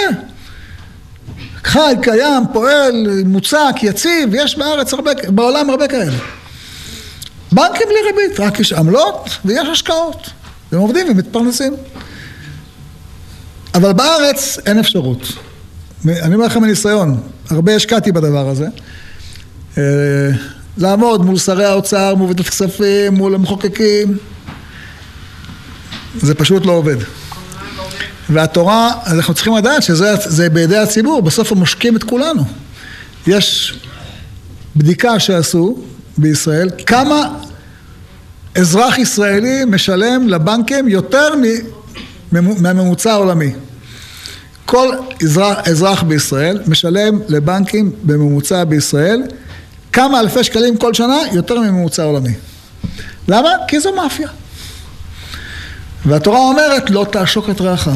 חי, קיים, פועל, מוצק, יציב, יש בארץ הרבה, בעולם הרבה כאלה. בנקים בלי ריבית, רק יש עמלות ויש השקעות. והם עובדים ומתפרנסים. אבל בארץ אין אפשרות. אני אומר לכם מניסיון, הרבה השקעתי בדבר הזה. אה, לעמוד מול שרי האוצר, מול ועדת כספים, מול המחוקקים, זה פשוט לא עובד. והתורה, אנחנו צריכים לדעת שזה בידי הציבור, בסוף הם משקים את כולנו. יש בדיקה שעשו בישראל, כמה אזרח ישראלי משלם לבנקים יותר מהממוצע העולמי. כל אזרח, אזרח בישראל משלם לבנקים בממוצע בישראל כמה אלפי שקלים כל שנה יותר מממוצע עולמי. למה? כי זו מאפיה. והתורה אומרת לא תעשוק את רעך.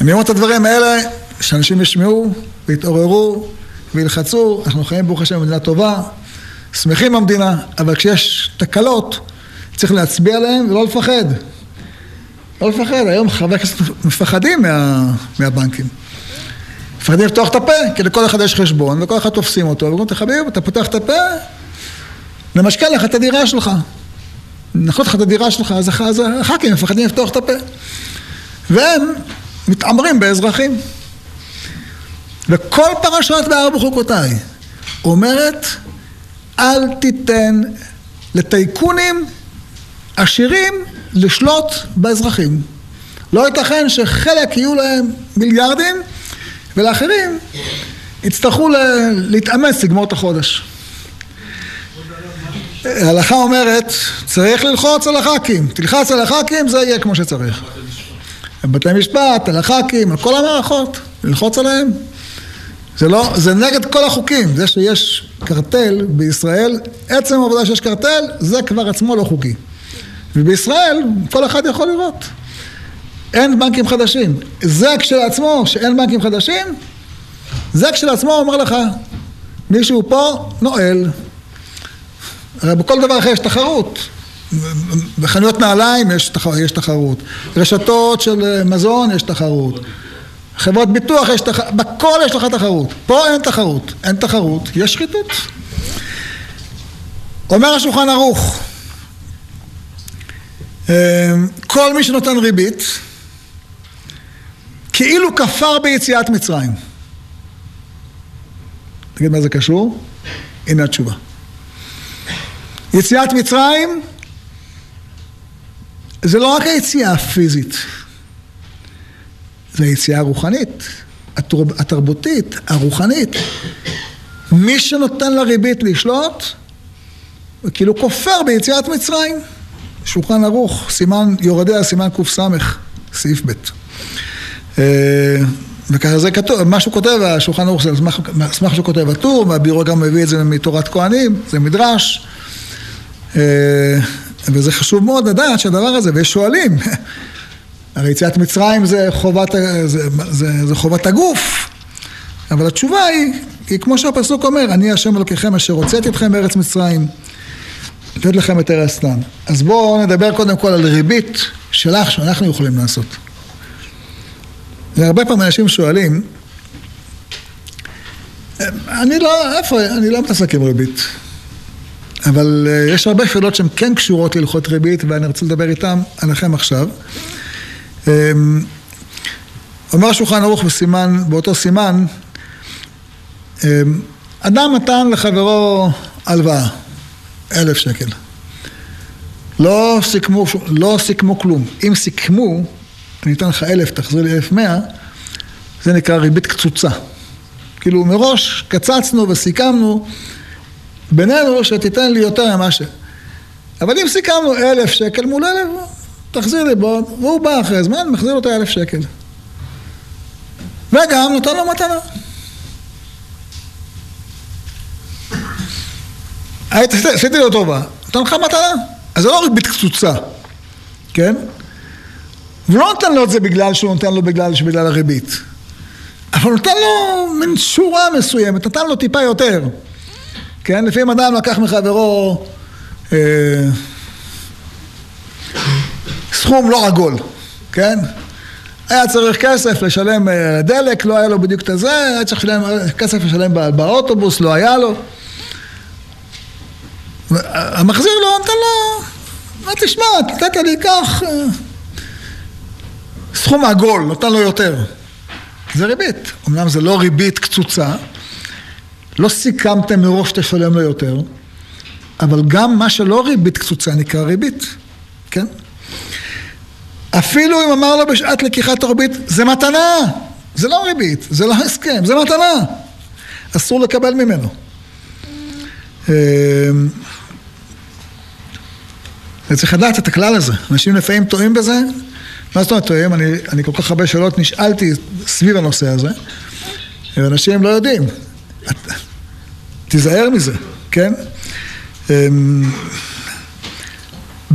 אני אומר את הדברים האלה, שאנשים ישמעו ויתעוררו וילחצו, אנחנו חיים ברוך השם במדינה טובה, שמחים במדינה, אבל כשיש תקלות צריך להצביע עליהם ולא לפחד. לא לפחד, היום חברי כנסת מפחדים מה, מהבנקים. מפחדים לפתוח את הפה, כי לכל אחד יש חשבון, וכל אחד תופסים אותו, ואומרים לך, חביב, אתה פותח את הפה, נמשכן לך את הדירה שלך. נחלוט לך את הדירה שלך, אז הח"כים מפחדים לפתוח את הפה. והם מתעמרים באזרחים. וכל פרשת בהר בחוקותיי אומרת, אל תיתן לטייקונים עשירים לשלוט באזרחים. לא ייתכן שחלק יהיו להם מיליארדים ולאחרים יצטרכו להתאמץ לגמור את החודש. ההלכה אומרת, צריך ללחוץ על הח"כים, תלחץ על הח"כים, זה יהיה כמו שצריך. בתי משפט, על הח"כים, על כל המערכות, ללחוץ עליהם. זה לא, זה נגד כל החוקים, זה שיש קרטל בישראל, עצם העובדה שיש קרטל, זה כבר עצמו לא חוקי. ובישראל כל אחד יכול לראות. אין בנקים חדשים. זה כשלעצמו, שאין בנקים חדשים, זה כשלעצמו אומר לך, מישהו פה נועל. הרי בכל דבר אחר יש תחרות. בחנויות נעליים יש, תח... יש תחרות. רשתות של מזון יש תחרות. חברות ביטוח יש תחרות. בכל יש לך תחרות. פה אין תחרות. אין תחרות, יש שחיתות. אומר השולחן ערוך, אמ, כל מי שנותן ריבית, כאילו כפר ביציאת מצרים. תגיד מה זה קשור? הנה התשובה. יציאת מצרים זה לא רק היציאה הפיזית, זה הרוחנית, התרבותית, הרוחנית. מי שנותן לריבית לשלוט, הוא כאילו כופר ביציאת מצרים. שולחן ערוך, סימן יורדיה, סימן קס, סעיף ב'. אה, וככה זה כתוב, מה שהוא כותב, השולחן ערוך זה על סמך שהוא כותב הטור, והבירו גם מביא את זה מתורת כהנים, זה מדרש. אה, וזה חשוב מאוד לדעת שהדבר הזה, ויש שואלים, הרי יציאת מצרים זה חובת, זה, זה, זה חובת הגוף, אבל התשובה היא, היא כמו שהפסוק אומר, אני השם אלוקיכם אשר הוצאתי אתכם מארץ מצרים. לתת לכם את ארץ נן. אז בואו נדבר קודם כל על ריבית שלך שאנחנו יכולים לעשות. והרבה פעמים אנשים שואלים, אני לא, איפה, אני לא מתעסק עם ריבית. אבל אה, יש הרבה שאלות שהן כן קשורות להלכות ריבית ואני רוצה לדבר איתן עליכם עכשיו. אמ, אומר השולחן ערוך בסימן, באותו סימן, אמ, אדם נתן לחברו הלוואה. אלף שקל. לא סיכמו, לא סיכמו כלום. אם סיכמו, אני אתן לך אלף, תחזיר לי אלף מאה, זה נקרא ריבית קצוצה. כאילו מראש קצצנו וסיכמנו בינינו שתיתן לי יותר ממה ש... אבל אם סיכמנו אלף שקל מול אלף, תחזיר לי בו, והוא בא אחרי זמן, מחזיר לו את האלף שקל. וגם נותן לו מתנה. עשיתי לו טובה, נותן לך מתנה. אז זה לא ריבית קצוצה, כן? והוא לא נותן לו את זה בגלל שהוא נותן לו בגלל, שבגלל הריבית. אבל נותן לו מין שורה מסוימת, נתן לו טיפה יותר. כן? לפעמים אדם לקח מחברו אה, סכום לא עגול, כן? היה צריך כסף לשלם אה, דלק, לא היה לו בדיוק את הזה, היה צריך לשלם, כסף לשלם באוטובוס, לא היה לו. המחזיר לא נתן לו, מה תשמע, נתת לי כך אה, סכום עגול, נותן לו יותר. זה ריבית. אמנם זה לא ריבית קצוצה, לא סיכמתם מראש שתשלם לו יותר, אבל גם מה שלא ריבית קצוצה נקרא ריבית, כן? אפילו אם אמר לו בשעת לקיחת הריבית, זה מתנה, זה לא ריבית, זה לא הסכם, זה מתנה. אסור לקבל ממנו. אמ, וצריך לדעת את הכלל הזה. אנשים לפעמים טועים בזה. מה זאת אומרת טועים? אני, אני כל כך הרבה שאלות נשאלתי סביב הנושא הזה, ואנשים לא יודעים. תיזהר מזה, כן?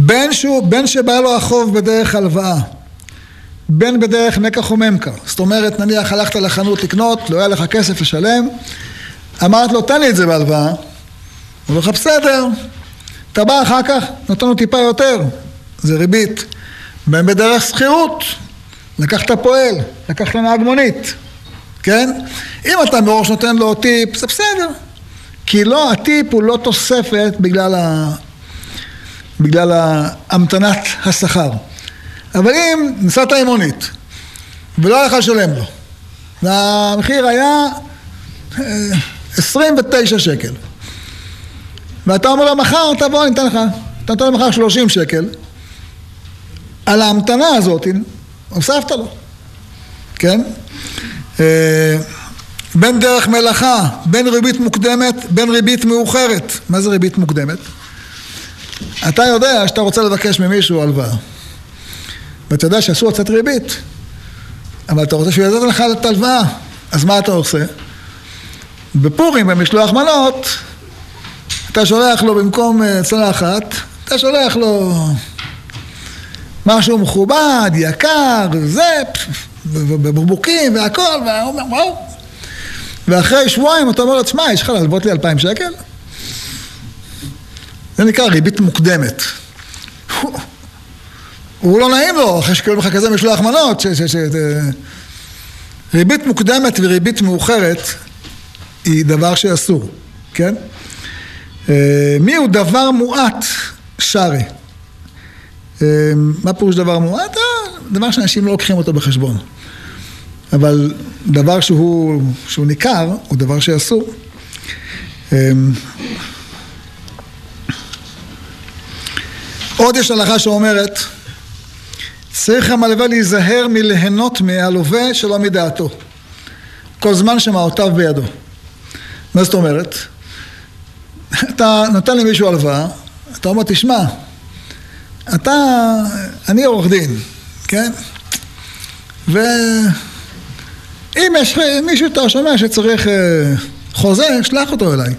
בין, שהוא, בין שבא לו החוב בדרך הלוואה, בין בדרך נקח וממכר. זאת אומרת, נניח הלכת לחנות לקנות, לא היה לך כסף לשלם, אמרת לו, תן לי את זה בהלוואה. הוא אומר לך, בסדר, אתה בא אחר כך, נותן לו טיפה יותר, זה ריבית. בין בדרך שכירות, לקחת פועל, לקחת נהג מונית, כן? אם אתה מראש נותן לו טיפ, זה בסדר. כי לא, הטיפ הוא לא תוספת בגלל, ה... בגלל המתנת השכר. אבל אם נסעת עם מונית ולא היה לך לשלם לו, והמחיר היה 29 אה, שקל, ואתה אומר לו מחר תבוא אני אתן לך, אתה נותן לו מחר 30 שקל, על ההמתנה הזאת הוספת לו, כן? אה, בין דרך מלאכה, בין ריבית מוקדמת, בין ריבית מאוחרת. מה זה ריבית מוקדמת? אתה יודע שאתה רוצה לבקש ממישהו הלוואה, ואתה יודע שאסור לצאת ריבית, אבל אתה רוצה שהוא ידעת לך את ההלוואה, אז מה אתה עושה? בפורים, במשלוח מנות, אתה שולח לו במקום אה, צלחת, אתה שולח לו משהו מכובד, יקר, זה, ובקבוקים והכל, והוא אומר, וואו. ואחרי שבועיים אתה אומר לו, תשמע, יש לך להלוות לי אלפיים שקל? זה נקרא ריבית מוקדמת. הוא לא נעים לו, אחרי שקוראים לך כזה משלוח מנות, ש, ש, ש, ריבית מוקדמת וריבית מאוחרת היא דבר שאסור, כן? אה, מי הוא דבר מועט שרי? אה, מה פירוש דבר מועט? אה, דבר שאנשים לא לוקחים אותו בחשבון. אבל דבר שהוא, שהוא ניכר הוא דבר שאסור. עוד יש הלכה שאומרת צריך המלווה להיזהר מליהנות מהלווה שלא מדעתו כל זמן שמעותיו בידו. מה זאת אומרת? אתה נותן למישהו הלוואה, אתה אומר, תשמע, אתה, אני עורך דין, כן? ואם יש מישהו אתה שומע שצריך אה, חוזה, שלח אותו אליי.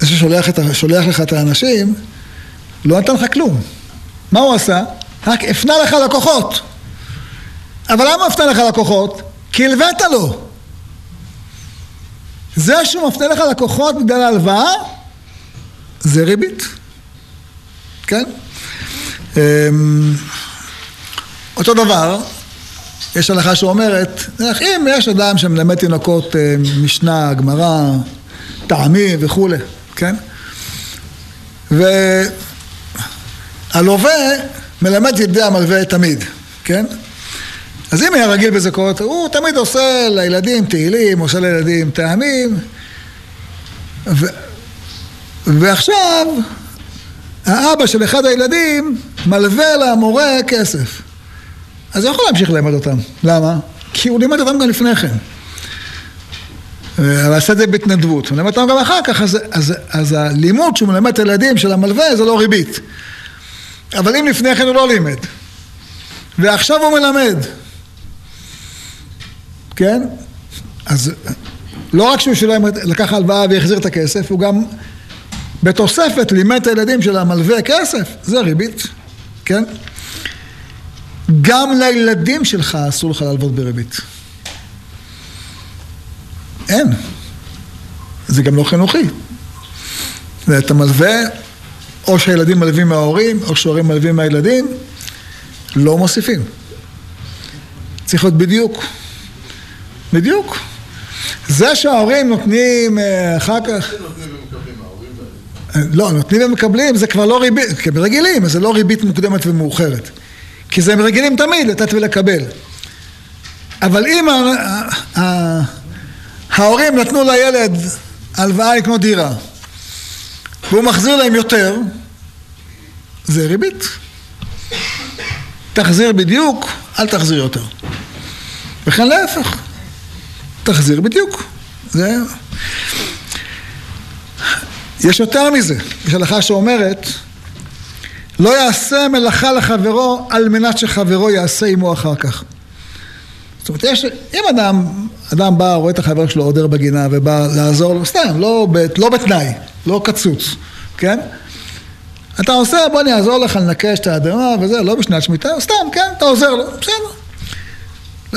זה ששולח לך את האנשים, לא נתן לך כלום. מה הוא עשה? רק הפנה לך לקוחות. אבל למה הפנה לך לקוחות? כי הלווית לו. זה שהוא מפנה לך לקוחות בגלל ההלוואה, זה ריבית. כן? אמ, אותו דבר, יש הלכה שאומרת, אם יש אדם שמלמד תינוקות אה, משנה, גמרא, טעמים וכולי, כן? והלווה מלמד ידי המלווה תמיד, כן? אז אם היה רגיל בזה קורות, הוא תמיד עושה לילדים תהילים, עושה לילדים טעמים, ו... ועכשיו האבא של אחד הילדים מלווה למורה כסף. אז הוא יכול להמשיך ללמד אותם. למה? כי הוא לימד אותם גם לפני כן. אבל עשה את זה בהתנדבות, הוא מלמד אותם גם אחר כך, אז, אז, אז הלימוד שהוא מלמד את הילדים של המלווה זה לא ריבית. אבל אם לפני כן הוא לא לימד, ועכשיו הוא מלמד, כן? אז לא רק שהוא שילם, לקח הלוואה והחזיר את הכסף, הוא גם בתוספת לימד את הילדים של המלווה כסף, זה ריבית, כן? גם לילדים שלך אסור לך להלוות בריבית. אין. זה גם לא חינוכי. אתה מלווה, או שהילדים מלווים מההורים, או שההורים מלווים מהילדים, לא מוסיפים. צריך להיות בדיוק. בדיוק. זה שההורים נותנים אה, אחר כך... לא, נותנים ומקבלים, זה כבר לא ריבית, כי הם רגילים, זה לא ריבית מוקדמת ומאוחרת. כי זה הם רגילים תמיד לתת ולקבל. אבל אם ההורים נתנו לילד הלוואה לקנות דירה, והוא מחזיר להם יותר, זה ריבית. תחזיר בדיוק, אל תחזיר יותר. וכן להפך. תחזיר בדיוק. זה... יש יותר מזה, יש הלכה שאומרת לא יעשה מלאכה לחברו על מנת שחברו יעשה עמו אחר כך. זאת אומרת, יש, אם אדם, אדם בא, רואה את החבר שלו עודר בגינה ובא לעזור לו, סתם, לא, לא בתנאי, לא קצוץ, כן? אתה עושה, בוא אני אעזור לך לנקש את האדמה וזה, לא בשנת שמיטה, סתם, כן, אתה עוזר לו, בסדר.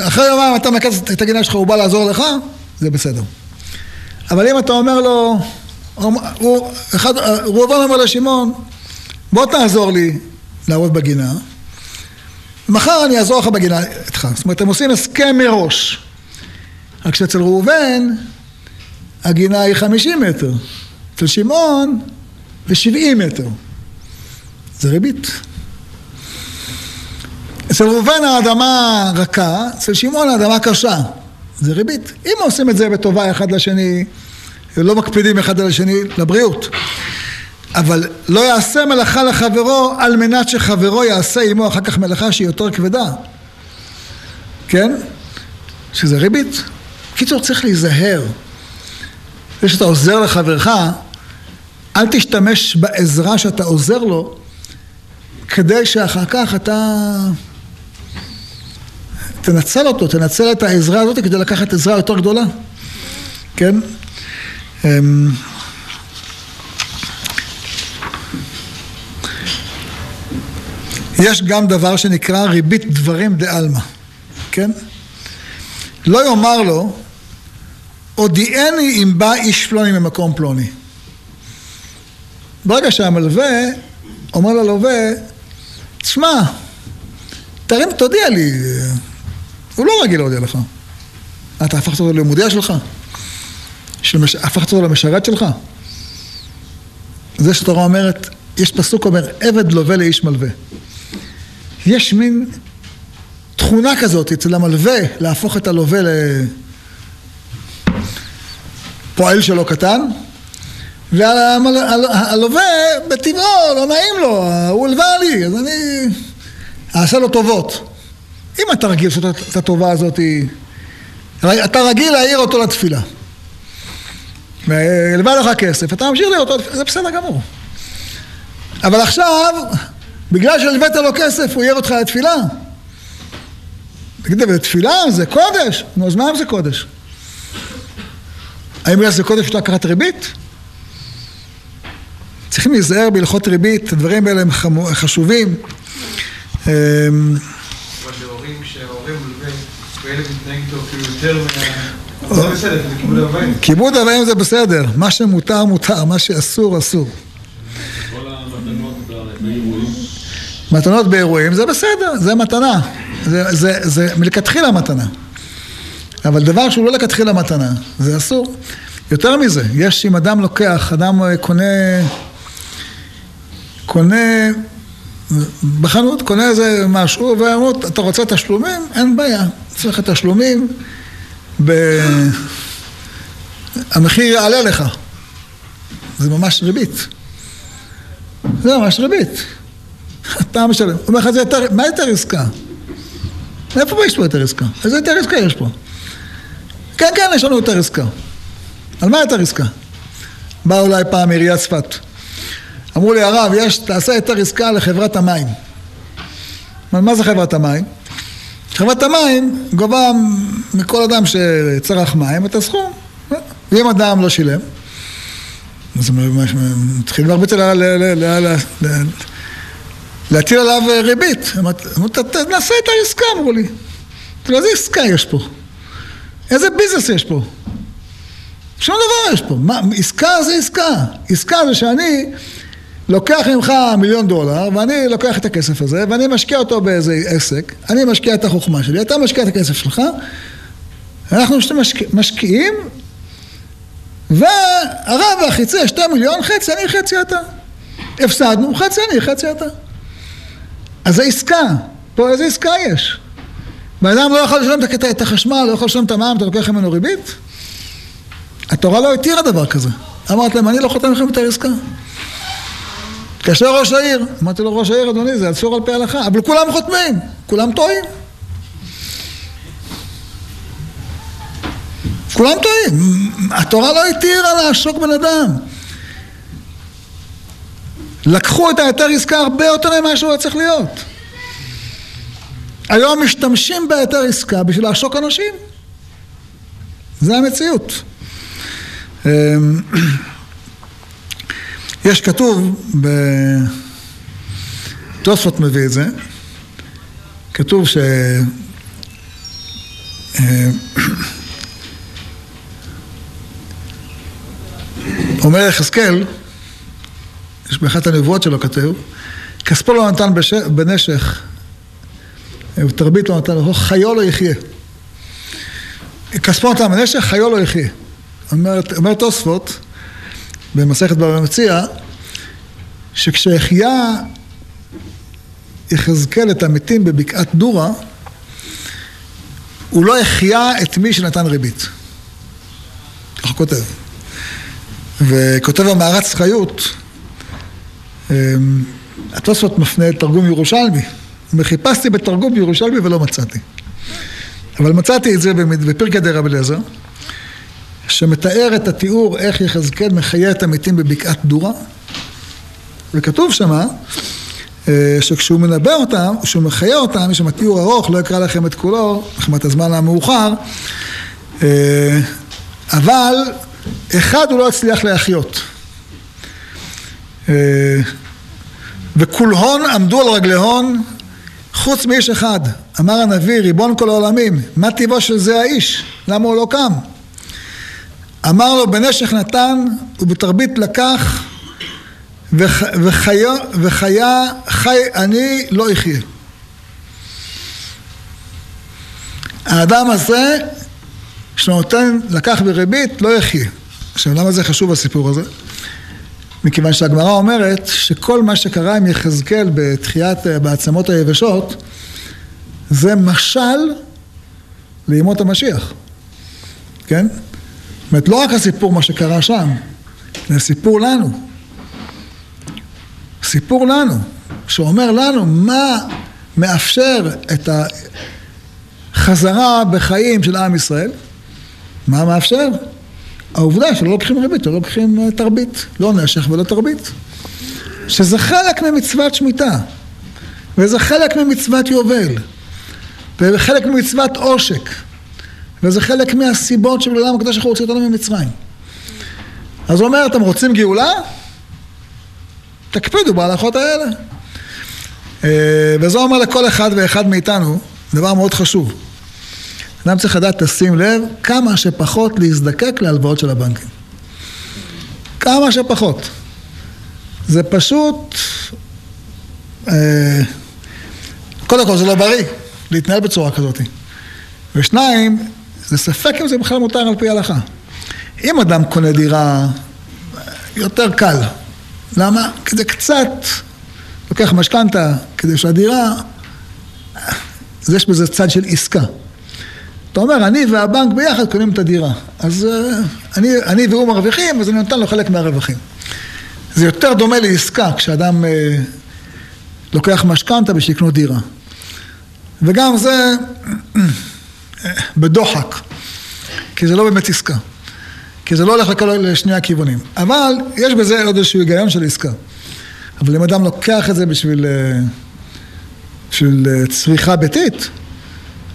אחרי יומיים אתה מקץ את הגינה שלך, הוא בא לעזור לך, זה בסדר. אבל אם אתה אומר לו, הוא, אחד, ראובן אומר לשמעון, בוא תעזור לי לעבוד בגינה, מחר אני אעזור לך בגינה איתך. זאת אומרת, הם עושים הסכם מראש. רק שאצל ראובן, הגינה היא 50 מטר. אצל שמעון זה 70 מטר. זה ריבית. אצל ראובן האדמה רכה, אצל שמעון האדמה קשה. זה ריבית. אם עושים את זה בטובה אחד לשני, ולא מקפידים אחד על השני לבריאות. אבל לא יעשה מלאכה לחברו על מנת שחברו יעשה עמו אחר כך מלאכה שהיא יותר כבדה. כן? שזה ריבית. קיצור צריך להיזהר. זה שאתה עוזר לחברך, אל תשתמש בעזרה שאתה עוזר לו כדי שאחר כך אתה תנצל אותו, תנצל את העזרה הזאת כדי לקחת עזרה יותר גדולה, כן? אמ, יש גם דבר שנקרא ריבית דברים דה-עלמא, כן? לא יאמר לו, הודיעני אם בא איש פלוני ממקום פלוני. ברגע שהמלווה אומר ללווה, תשמע, תרים, תודיע לי, הוא לא רגיל להודיע לך. אתה הפכת אותו למודיע שלך? שמש... הפכת אותו למשרת שלך? זה שתורה אומרת, יש פסוק אומר, עבד לווה לאיש מלווה. יש מין תכונה כזאת אצל המלווה להפוך את הלווה לפועל שלו קטן, והלווה בטבעו לא נעים לו, הוא הלווה לי, אז אני אעשה לו טובות. אם אתה רגיל לעשות את הטובה הזאת, אתה רגיל להעיר אותו לתפילה. והלווה לך כסף, אתה ממשיך לראות אותו, זה בסדר גמור. אבל עכשיו, בגלל שהלווית לו כסף, הוא העיר אותך לתפילה. תגיד, אבל תפילה זה קודש. נו, אז מה אם זה קודש? האם בגלל שזה קודש אפשר לקחת ריבית? צריכים להיזהר בהלכות ריבית, הדברים האלה הם חשובים. אמ, להורים שההורים וילד מתנהג איתו כאילו יותר מה... זה בסדר, זה כיבוד אבאים. זה בסדר, מה שמותר מותר, מה שאסור אסור. מתנות באירועים זה בסדר, זה מתנה. זה, זה, זה מלכתחילה מתנה. אבל דבר שהוא לא לכתחילה מתנה, זה אסור. יותר מזה, יש אם אדם לוקח, אדם קונה, קונה בחנות, קונה איזה משהו, ואומרים, אתה רוצה תשלומים? אין בעיה, צריך תשלומים, ב... המחיר יעלה לך. זה ממש ריבית. זה ממש ריבית. [LAUGHS] אתה משלם. הוא אומר לך, זה יותר, מה יותר עסקה? מאיפה יש פה יותר עסקה? איזה יותר עסקה יש פה? כן, כן, יש לנו יותר עסקה. על מה יותר עסקה? בא אולי פעם עיריית צפת. אמרו לי, הרב, יש, תעשה יותר עסקה לחברת המים. מה זה חברת המים? חברת המים גובה מכל אדם שצרך מים את הסכום, ואם אדם לא שילם, אז מתחילים להרביץ להטיל עליו ריבית. אמרו, נעשה את העסקה, אמרו לי. איזה עסקה יש פה? איזה ביזנס יש פה? שום דבר יש פה. מה, עסקה זה עסקה. עסקה זה שאני לוקח ממך מיליון דולר, ואני לוקח את הכסף הזה, ואני משקיע אותו באיזה עסק, אני משקיע את החוכמה שלי, אתה משקיע את הכסף שלך, אנחנו משקיע, משקיעים, והרב והחיצה שתי מיליון, חצי אני, חצי אתה. הפסדנו, חצי אני, חצי אתה. אז זה עסקה. פה איזה עסקה יש? בן אדם לא יכול לשלם את החשמל, לא יכול לשלם את המע"מ, אתה לוקח ממנו ריבית? התורה לא התירה דבר כזה. אמרת להם, אני לא חותם לכם את העסקה. התקשר ראש העיר, אמרתי לו, ראש העיר, אדוני, זה אסור על פי ההלכה, אבל כולם חותמים, כולם טועים. כולם טועים. התורה לא התירה לעשוק בן אדם. לקחו את ההיתר עסקה הרבה יותר ממה שהוא היה צריך להיות. היום משתמשים בהיתר עסקה בשביל לעשוק אנשים. זה המציאות. אמ, [CLEARS THROAT] יש כתוב, תוספות מביא את זה, כתוב ש... [CLEARS THROAT] אומר יחזקאל, יש באחת הנבואות שלו כתוב, כספו לא נתן. בנשך, ותרבית לא נתן, חיו לא יחיה. כספו נתן בנשך, חיו לא יחיה. אומר, אומר תוספות, במסכת בבא מציע, שכשהחיה יחזקאל את המתים בבקעת דורה, הוא לא החיה את מי שנתן ריבית. כך הוא כותב. וכותב המערץ חיות, אמ, התוספות מפנה את תרגום ירושלמי. וחיפשתי בתרגום ירושלמי ולא מצאתי. אבל מצאתי את זה בפרקי די רבי אליעזר, שמתאר את התיאור איך יחזקאל מחיה את המתים בבקעת דורה, וכתוב שמה אה, שכשהוא מנבא אותם, כשהוא מחיה אותם, יש שם תיאור ארוך, לא אקרא לכם את כולו, מחמת הזמן המאוחר, אה, אבל אחד הוא לא הצליח להחיות. אה, וכולהון עמדו על רגליהון חוץ מאיש אחד. אמר הנביא, ריבון כל העולמים, מה טיבו של זה האיש? למה הוא לא קם? אמר לו, בנשך נתן ובתרבית לקח וחיה, וחיה, חי אני לא אחיה. האדם הזה שנותן, לקח בריבית, לא יחיה. עכשיו, למה זה חשוב הסיפור הזה? מכיוון שהגמרא אומרת שכל מה שקרה עם יחזקאל בתחיית, בעצמות היבשות, זה משל לימות המשיח, כן? זאת אומרת, לא רק הסיפור מה שקרה שם, זה סיפור לנו. סיפור לנו, שאומר לנו מה מאפשר את החזרה בחיים של עם ישראל. מה מאפשר? העובדה שלא לוקחים ריבית, לא לוקחים אה, תרבית, לא נשך ולא תרבית. שזה חלק ממצוות שמיטה, וזה חלק ממצוות יובל, וחלק ממצוות עושק, וזה חלק מהסיבות שבגללם הקדוש ברוך הוא הוציא אותנו ממצרים. אז הוא אומר, אתם רוצים גאולה? תקפידו בהלכות האלה. אה, וזה אומר לכל אחד ואחד מאיתנו דבר מאוד חשוב. אדם צריך לדעת, תשים לב, כמה שפחות להזדקק להלוואות של הבנקים. כמה שפחות. זה פשוט... אה, קודם כל זה לא בריא להתנהל בצורה כזאת. ושניים, זה ספק אם זה בכלל מותר על פי ההלכה. אם אדם קונה דירה, יותר קל. למה? כי זה קצת לוקח משכנתה כדי שהדירה, יש בזה צד של עסקה. אתה אומר, אני והבנק ביחד קונים את הדירה. אז אה, אני, אני והוא מרוויחים, אז אני נותן לו חלק מהרווחים. זה יותר דומה לעסקה כשאדם אה, לוקח משכנתה בשביל לקנות דירה. וגם זה אה, בדוחק, כי זה לא באמת עסקה. כי זה לא הולך לכל, לשני הכיוונים. אבל יש בזה עוד איזשהו היגיון של עסקה. אבל אם אדם לוקח את זה בשביל, אה, בשביל צריכה ביתית,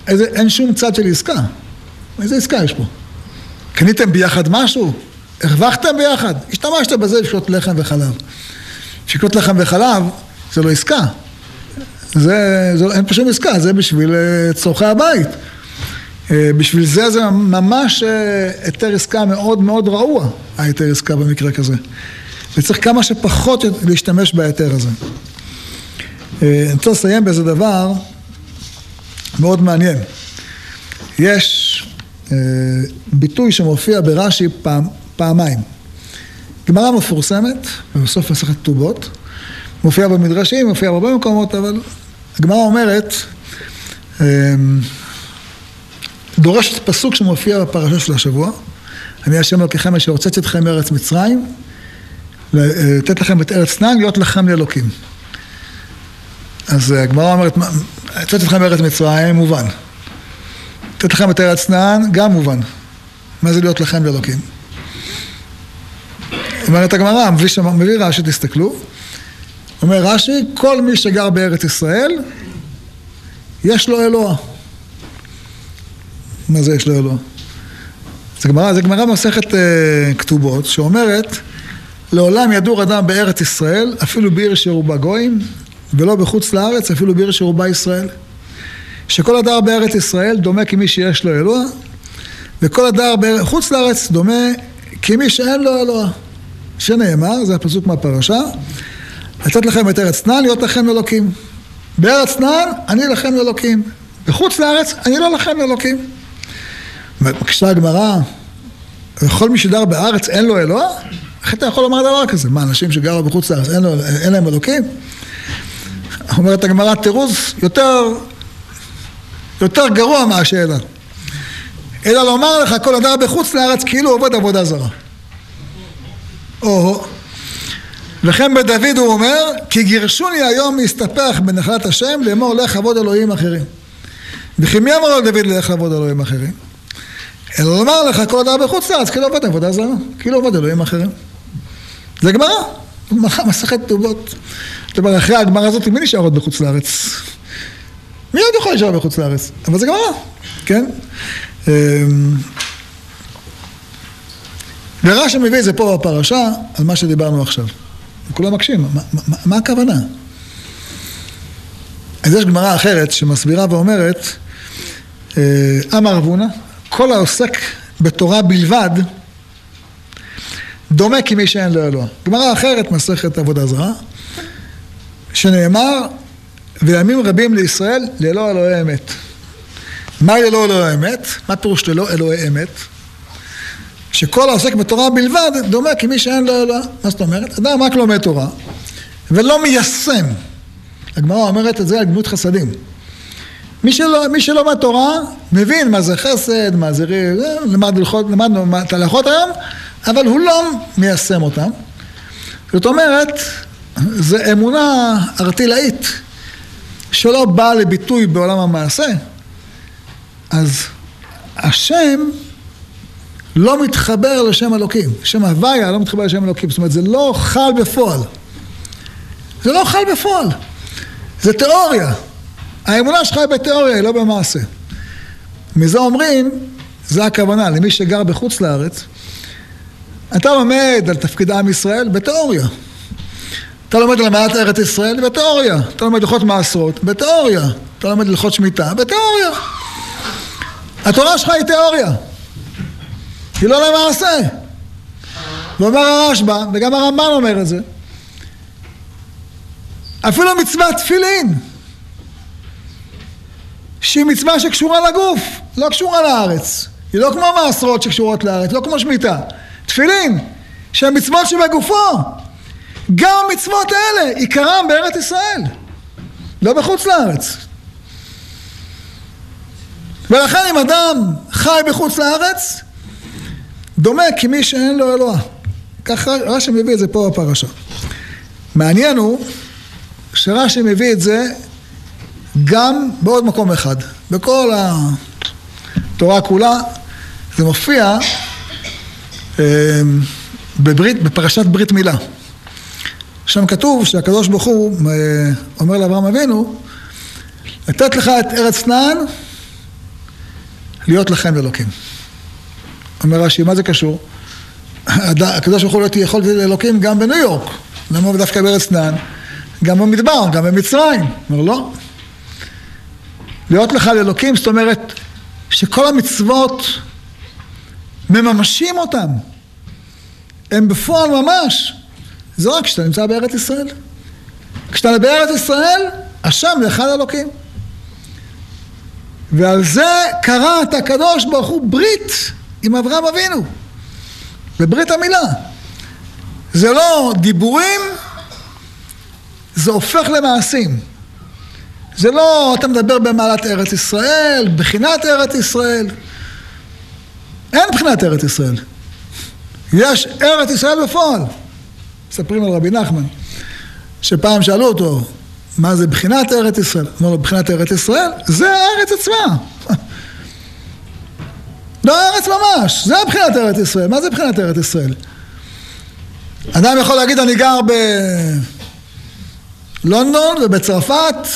איזה, אין שום צד של עסקה. איזה עסקה יש פה? קניתם ביחד משהו? הרווחתם ביחד? השתמשת בזה לשתות לחם וחלב. שקנות לחם וחלב זה לא עסקה. זה, זה, אין פה שום עסקה, זה בשביל אה, צורכי הבית. בשביל זה זה ממש היתר עסקה מאוד מאוד רעוע, ההיתר עסקה במקרה כזה. וצריך כמה שפחות להשתמש בהיתר הזה. אני רוצה לסיים באיזה דבר מאוד מעניין. יש אה, ביטוי שמופיע ברש"י פעם, פעמיים. גמרא מפורסמת, בסוף מסכת כתובות, מופיע במדרשים, מופיע בהרבה מקומות, אבל הגמרא אומרת, אה, דורשת פסוק שמופיע בפרשה של השבוע, אני השם אלוקיכם אשר הוצאתי אתכם מארץ מצרים, לתת לכם את ארץ נען, להיות לכם לאלוקים. אז הגמרא אומרת, הוצאתי אתכם מארץ מצרים, מובן. לתת לכם את ארץ נען, גם מובן. מה זה להיות לכם לאלוקים? אומרת הגמרא, מביא, מביא רש"י, תסתכלו. אומר רש"י, כל מי שגר בארץ ישראל, יש לו אלוה. מה זה יש לו אלוה? זה גמרא, זה גמרא מסכת uh, כתובות, שאומרת, לעולם ידור אדם בארץ ישראל, אפילו בעיר שרובה גויים, ולא בחוץ לארץ, אפילו בעיר שרובה ישראל. שכל הדר בארץ ישראל דומה כמי שיש לו אלוה, וכל הדר בחוץ לארץ דומה כמי שאין לו אלוה. שנאמר, זה הפסוק מהפרשה, לתת לכם את ארץ כנען, להיות לכם אלוקים. בארץ כנען, אני לכם אלוקים. בחוץ לארץ, אני לא לכם אלוקים. מקשה הגמרא, וכל מי שגר בארץ אין לו אלוה? איך אתה יכול לומר דבר כזה? מה, אנשים שגרו בחוץ לארץ אין, לו, אין להם אלוקים? אומרת הגמרא תירוץ יותר, יותר גרוע מהשאלה. אלא לומר לך כל אדם בחוץ לארץ כאילו עובד עבודה זרה. או וכן בדוד הוא אומר כי גירשוני היום להסתפח בנחלת השם לאמור לך עבוד אלוהים אחרים. וכי מי אמר לדוד ללך לעבוד אלוהים אחרים? אלא לומר לך כל אדם בחוץ לארץ כאילו עובד עבודה זרה, כאילו עובד אלוהים אחרים. זה גמרא, מסכת כתובות. אומרת, אחרי הגמרא הזאת, מי נשאר עוד בחוץ לארץ? מי עוד יכול להישאר בחוץ לארץ? אבל זה גמרא, כן? אמ, ורש"י מביא את זה פה בפרשה, על מה שדיברנו עכשיו. כולם מקשים, מה, מה, מה הכוונה? אז יש גמרא אחרת שמסבירה ואומרת, אה, אמר אבונה, כל העוסק בתורה בלבד, דומה כמי שאין לו אלוה. גמרא אחרת, מסכת עבודה זרה, שנאמר, וימים רבים לישראל ללא אלוהי אמת. מה ללא אלוהי אמת? מה פירוש ללא אלוהי אמת? שכל העוסק בתורה בלבד דומה כמי שאין לו אלוה. מה זאת אומרת? אדם רק לומד תורה ולא מיישם. הגמרא אומרת את זה על גמילות חסדים. מי, שלא, מי שלומד תורה מבין מה זה חסד, מה זה ריב, למד הלכות, למדנו את ההלכות היום, אבל הוא לא מיישם אותם. זאת אומרת, זו אמונה ארטילאית שלא באה לביטוי בעולם המעשה. אז השם לא מתחבר לשם אלוקים. שם הוויה לא מתחבר לשם אלוקים. זאת אומרת, זה לא חל בפועל. זה לא חל בפועל. זה תיאוריה. האמונה שלך היא בתיאוריה, היא לא במעשה. מזה אומרים, זה הכוונה, למי שגר בחוץ לארץ, אתה לומד על תפקיד עם ישראל בתיאוריה. אתה לומד על מעט ארץ ישראל בתיאוריה. אתה לומד הלכות מעשרות בתיאוריה. אתה לומד הלכות שמיטה בתיאוריה. התורה שלך היא תיאוריה. היא לא למעשה. ואומר הרשב"א, וגם הרמב"ן אומר את זה, אפילו מצוות תפילין, שהיא מצווה שקשורה לגוף, לא קשורה לארץ. היא לא כמו מעשרות שקשורות לארץ, לא כמו שמיטה. תפילין, שהן מצוות שבגופו. גם המצוות האלה, עיקרם בארץ ישראל, לא בחוץ לארץ. ולכן אם אדם חי בחוץ לארץ, דומה כמי שאין לו אלוה. ככה רש"י מביא את זה פה בפרשה. מעניין הוא שרש"י מביא את זה גם בעוד מקום אחד. בכל התורה כולה זה מופיע אה, בברית, בפרשת ברית מילה. שם כתוב שהקדוש ברוך הוא אה, אומר לאברהם אבינו, לתת לך את ארץ כנען, להיות לכם אלוקים. אומר רש"י, מה זה קשור? הקדוש ברוך הוא לא יכול להיות אלוקים גם בניו יורק. למה דווקא בארץ כנען? גם במדבר, גם במצרים. אומר לא. להיות לך לאלוקים, זאת אומרת שכל המצוות מממשים אותם. הם בפועל ממש. זה רק כשאתה נמצא בארץ ישראל. כשאתה בארץ ישראל, השם זה אחד אלוקים. ועל זה קראת הקדוש ברוך הוא ברית עם אברהם אבינו. בברית המילה. זה לא דיבורים, זה הופך למעשים. זה לא, אתה מדבר במעלת ארץ ישראל, בחינת ארץ ישראל. אין בחינת ארץ ישראל. יש ארץ ישראל בפועל. מספרים על רבי נחמן, שפעם שאלו אותו, מה זה בחינת ארץ ישראל? אמר לו, בחינת ארץ ישראל? זה הארץ עצמה. [LAUGHS] לא ארץ ממש, זה בחינת ארץ ישראל. מה זה בחינת ארץ ישראל? אדם יכול להגיד, אני גר בלונדון ובצרפת,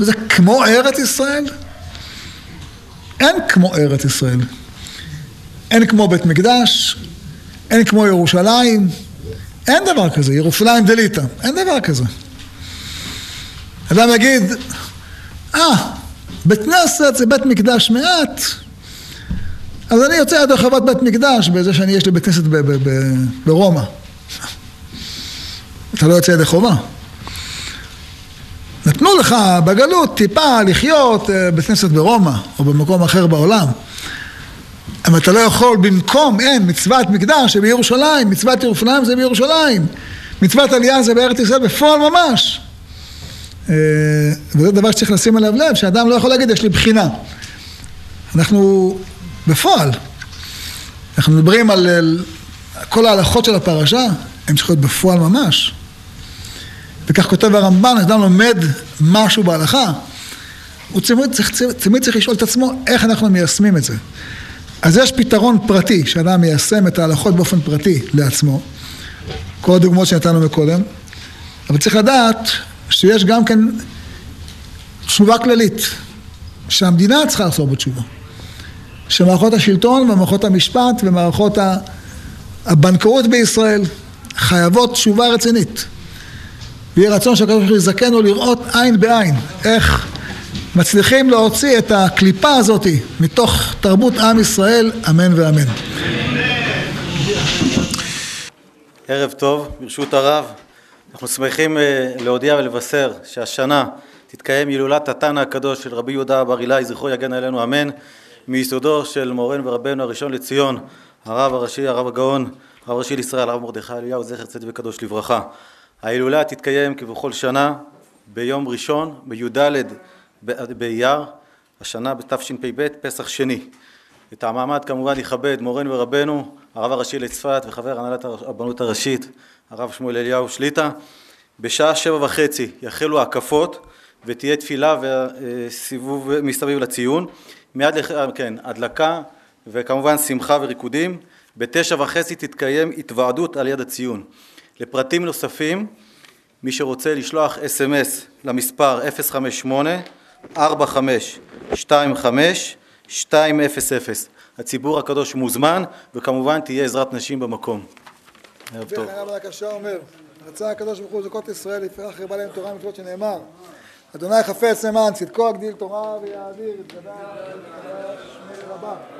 וזה כמו ארץ ישראל? אין כמו ארץ ישראל. אין כמו בית מקדש, אין כמו ירושלים, אין דבר כזה, ירושלים דליטא, אין דבר כזה. אדם יגיד, אה, בית כנסת זה בית מקדש מעט, אז אני יוצא עד רחבת בית מקדש בזה שאני, יש לי בית כנסת ברומא. אתה לא יוצא ידי חובה. נתנו לך בגלות טיפה לחיות אה, בית כנסת ברומא או במקום אחר בעולם. אבל אתה לא יכול במקום, אין, מצוות מקדש זה בירושלים, מצוות ירושלים זה בירושלים, מצוות עלייה זה בארץ ישראל בפועל ממש. אה, וזה דבר שצריך לשים עליו לב, שאדם לא יכול להגיד יש לי בחינה. אנחנו בפועל, אנחנו מדברים על, על כל ההלכות של הפרשה, הן צריכות להיות בפועל ממש. וכך כותב הרמב"ן, אדם לומד משהו בהלכה, הוא תמיד צריך, תמיד צריך לשאול את עצמו איך אנחנו מיישמים את זה. אז יש פתרון פרטי, שאדם מיישם את ההלכות באופן פרטי לעצמו, כל הדוגמאות שנתנו מקודם, אבל צריך לדעת שיש גם כן תשובה כללית, שהמדינה צריכה לחזור בתשובה. שמערכות השלטון ומערכות המשפט ומערכות הבנקאות בישראל חייבות תשובה רצינית. ויהיה רצון שהקדוש ברוך הוא יזכנו לראות עין בעין איך מצליחים להוציא את הקליפה הזאת מתוך תרבות עם ישראל, אמן ואמן. ערב טוב, ברשות הרב. אנחנו שמחים אה, להודיע ולבשר שהשנה תתקיים הילולת התנא הקדוש של רבי יהודה בר אילאי, זכרו יגן עלינו אמן, מיסודו של מורנו ורבנו הראשון לציון, הרב הראשי, הרב הגאון, הרב הראשי לישראל, הרב מרדכי אליהו, זכר צדיק וקדוש לברכה. ההילולה תתקיים כבכל שנה ביום ראשון, בי"ד באייר, השנה בתשפ"ב, פסח שני. את המעמד כמובן יכבד מורנו ורבנו, הרב הראשי לצפת וחבר הנהלת הרבנות הראשית, הרב שמואל אליהו שליטא. בשעה שבע וחצי יחלו ההקפות ותהיה תפילה וסיבוב מסביב לציון. מיד לכן, כן, הדלקה וכמובן שמחה וריקודים. בתשע וחצי תתקיים התוועדות על יד הציון. לפרטים נוספים, מי שרוצה לשלוח אס.אם.אס למספר 058-4525-200, הציבור הקדוש מוזמן, וכמובן תהיה עזרת נשים במקום. ערב טוב. וכן הרב הקשה אומר, רצה הקדוש ברוך הוא זכות ישראל, יפרח הרבה להם תורה ומצוות שנאמר, אדוני חפץ למען צדקו הגדיל תורה ויאדיר, יתגדל, רבה.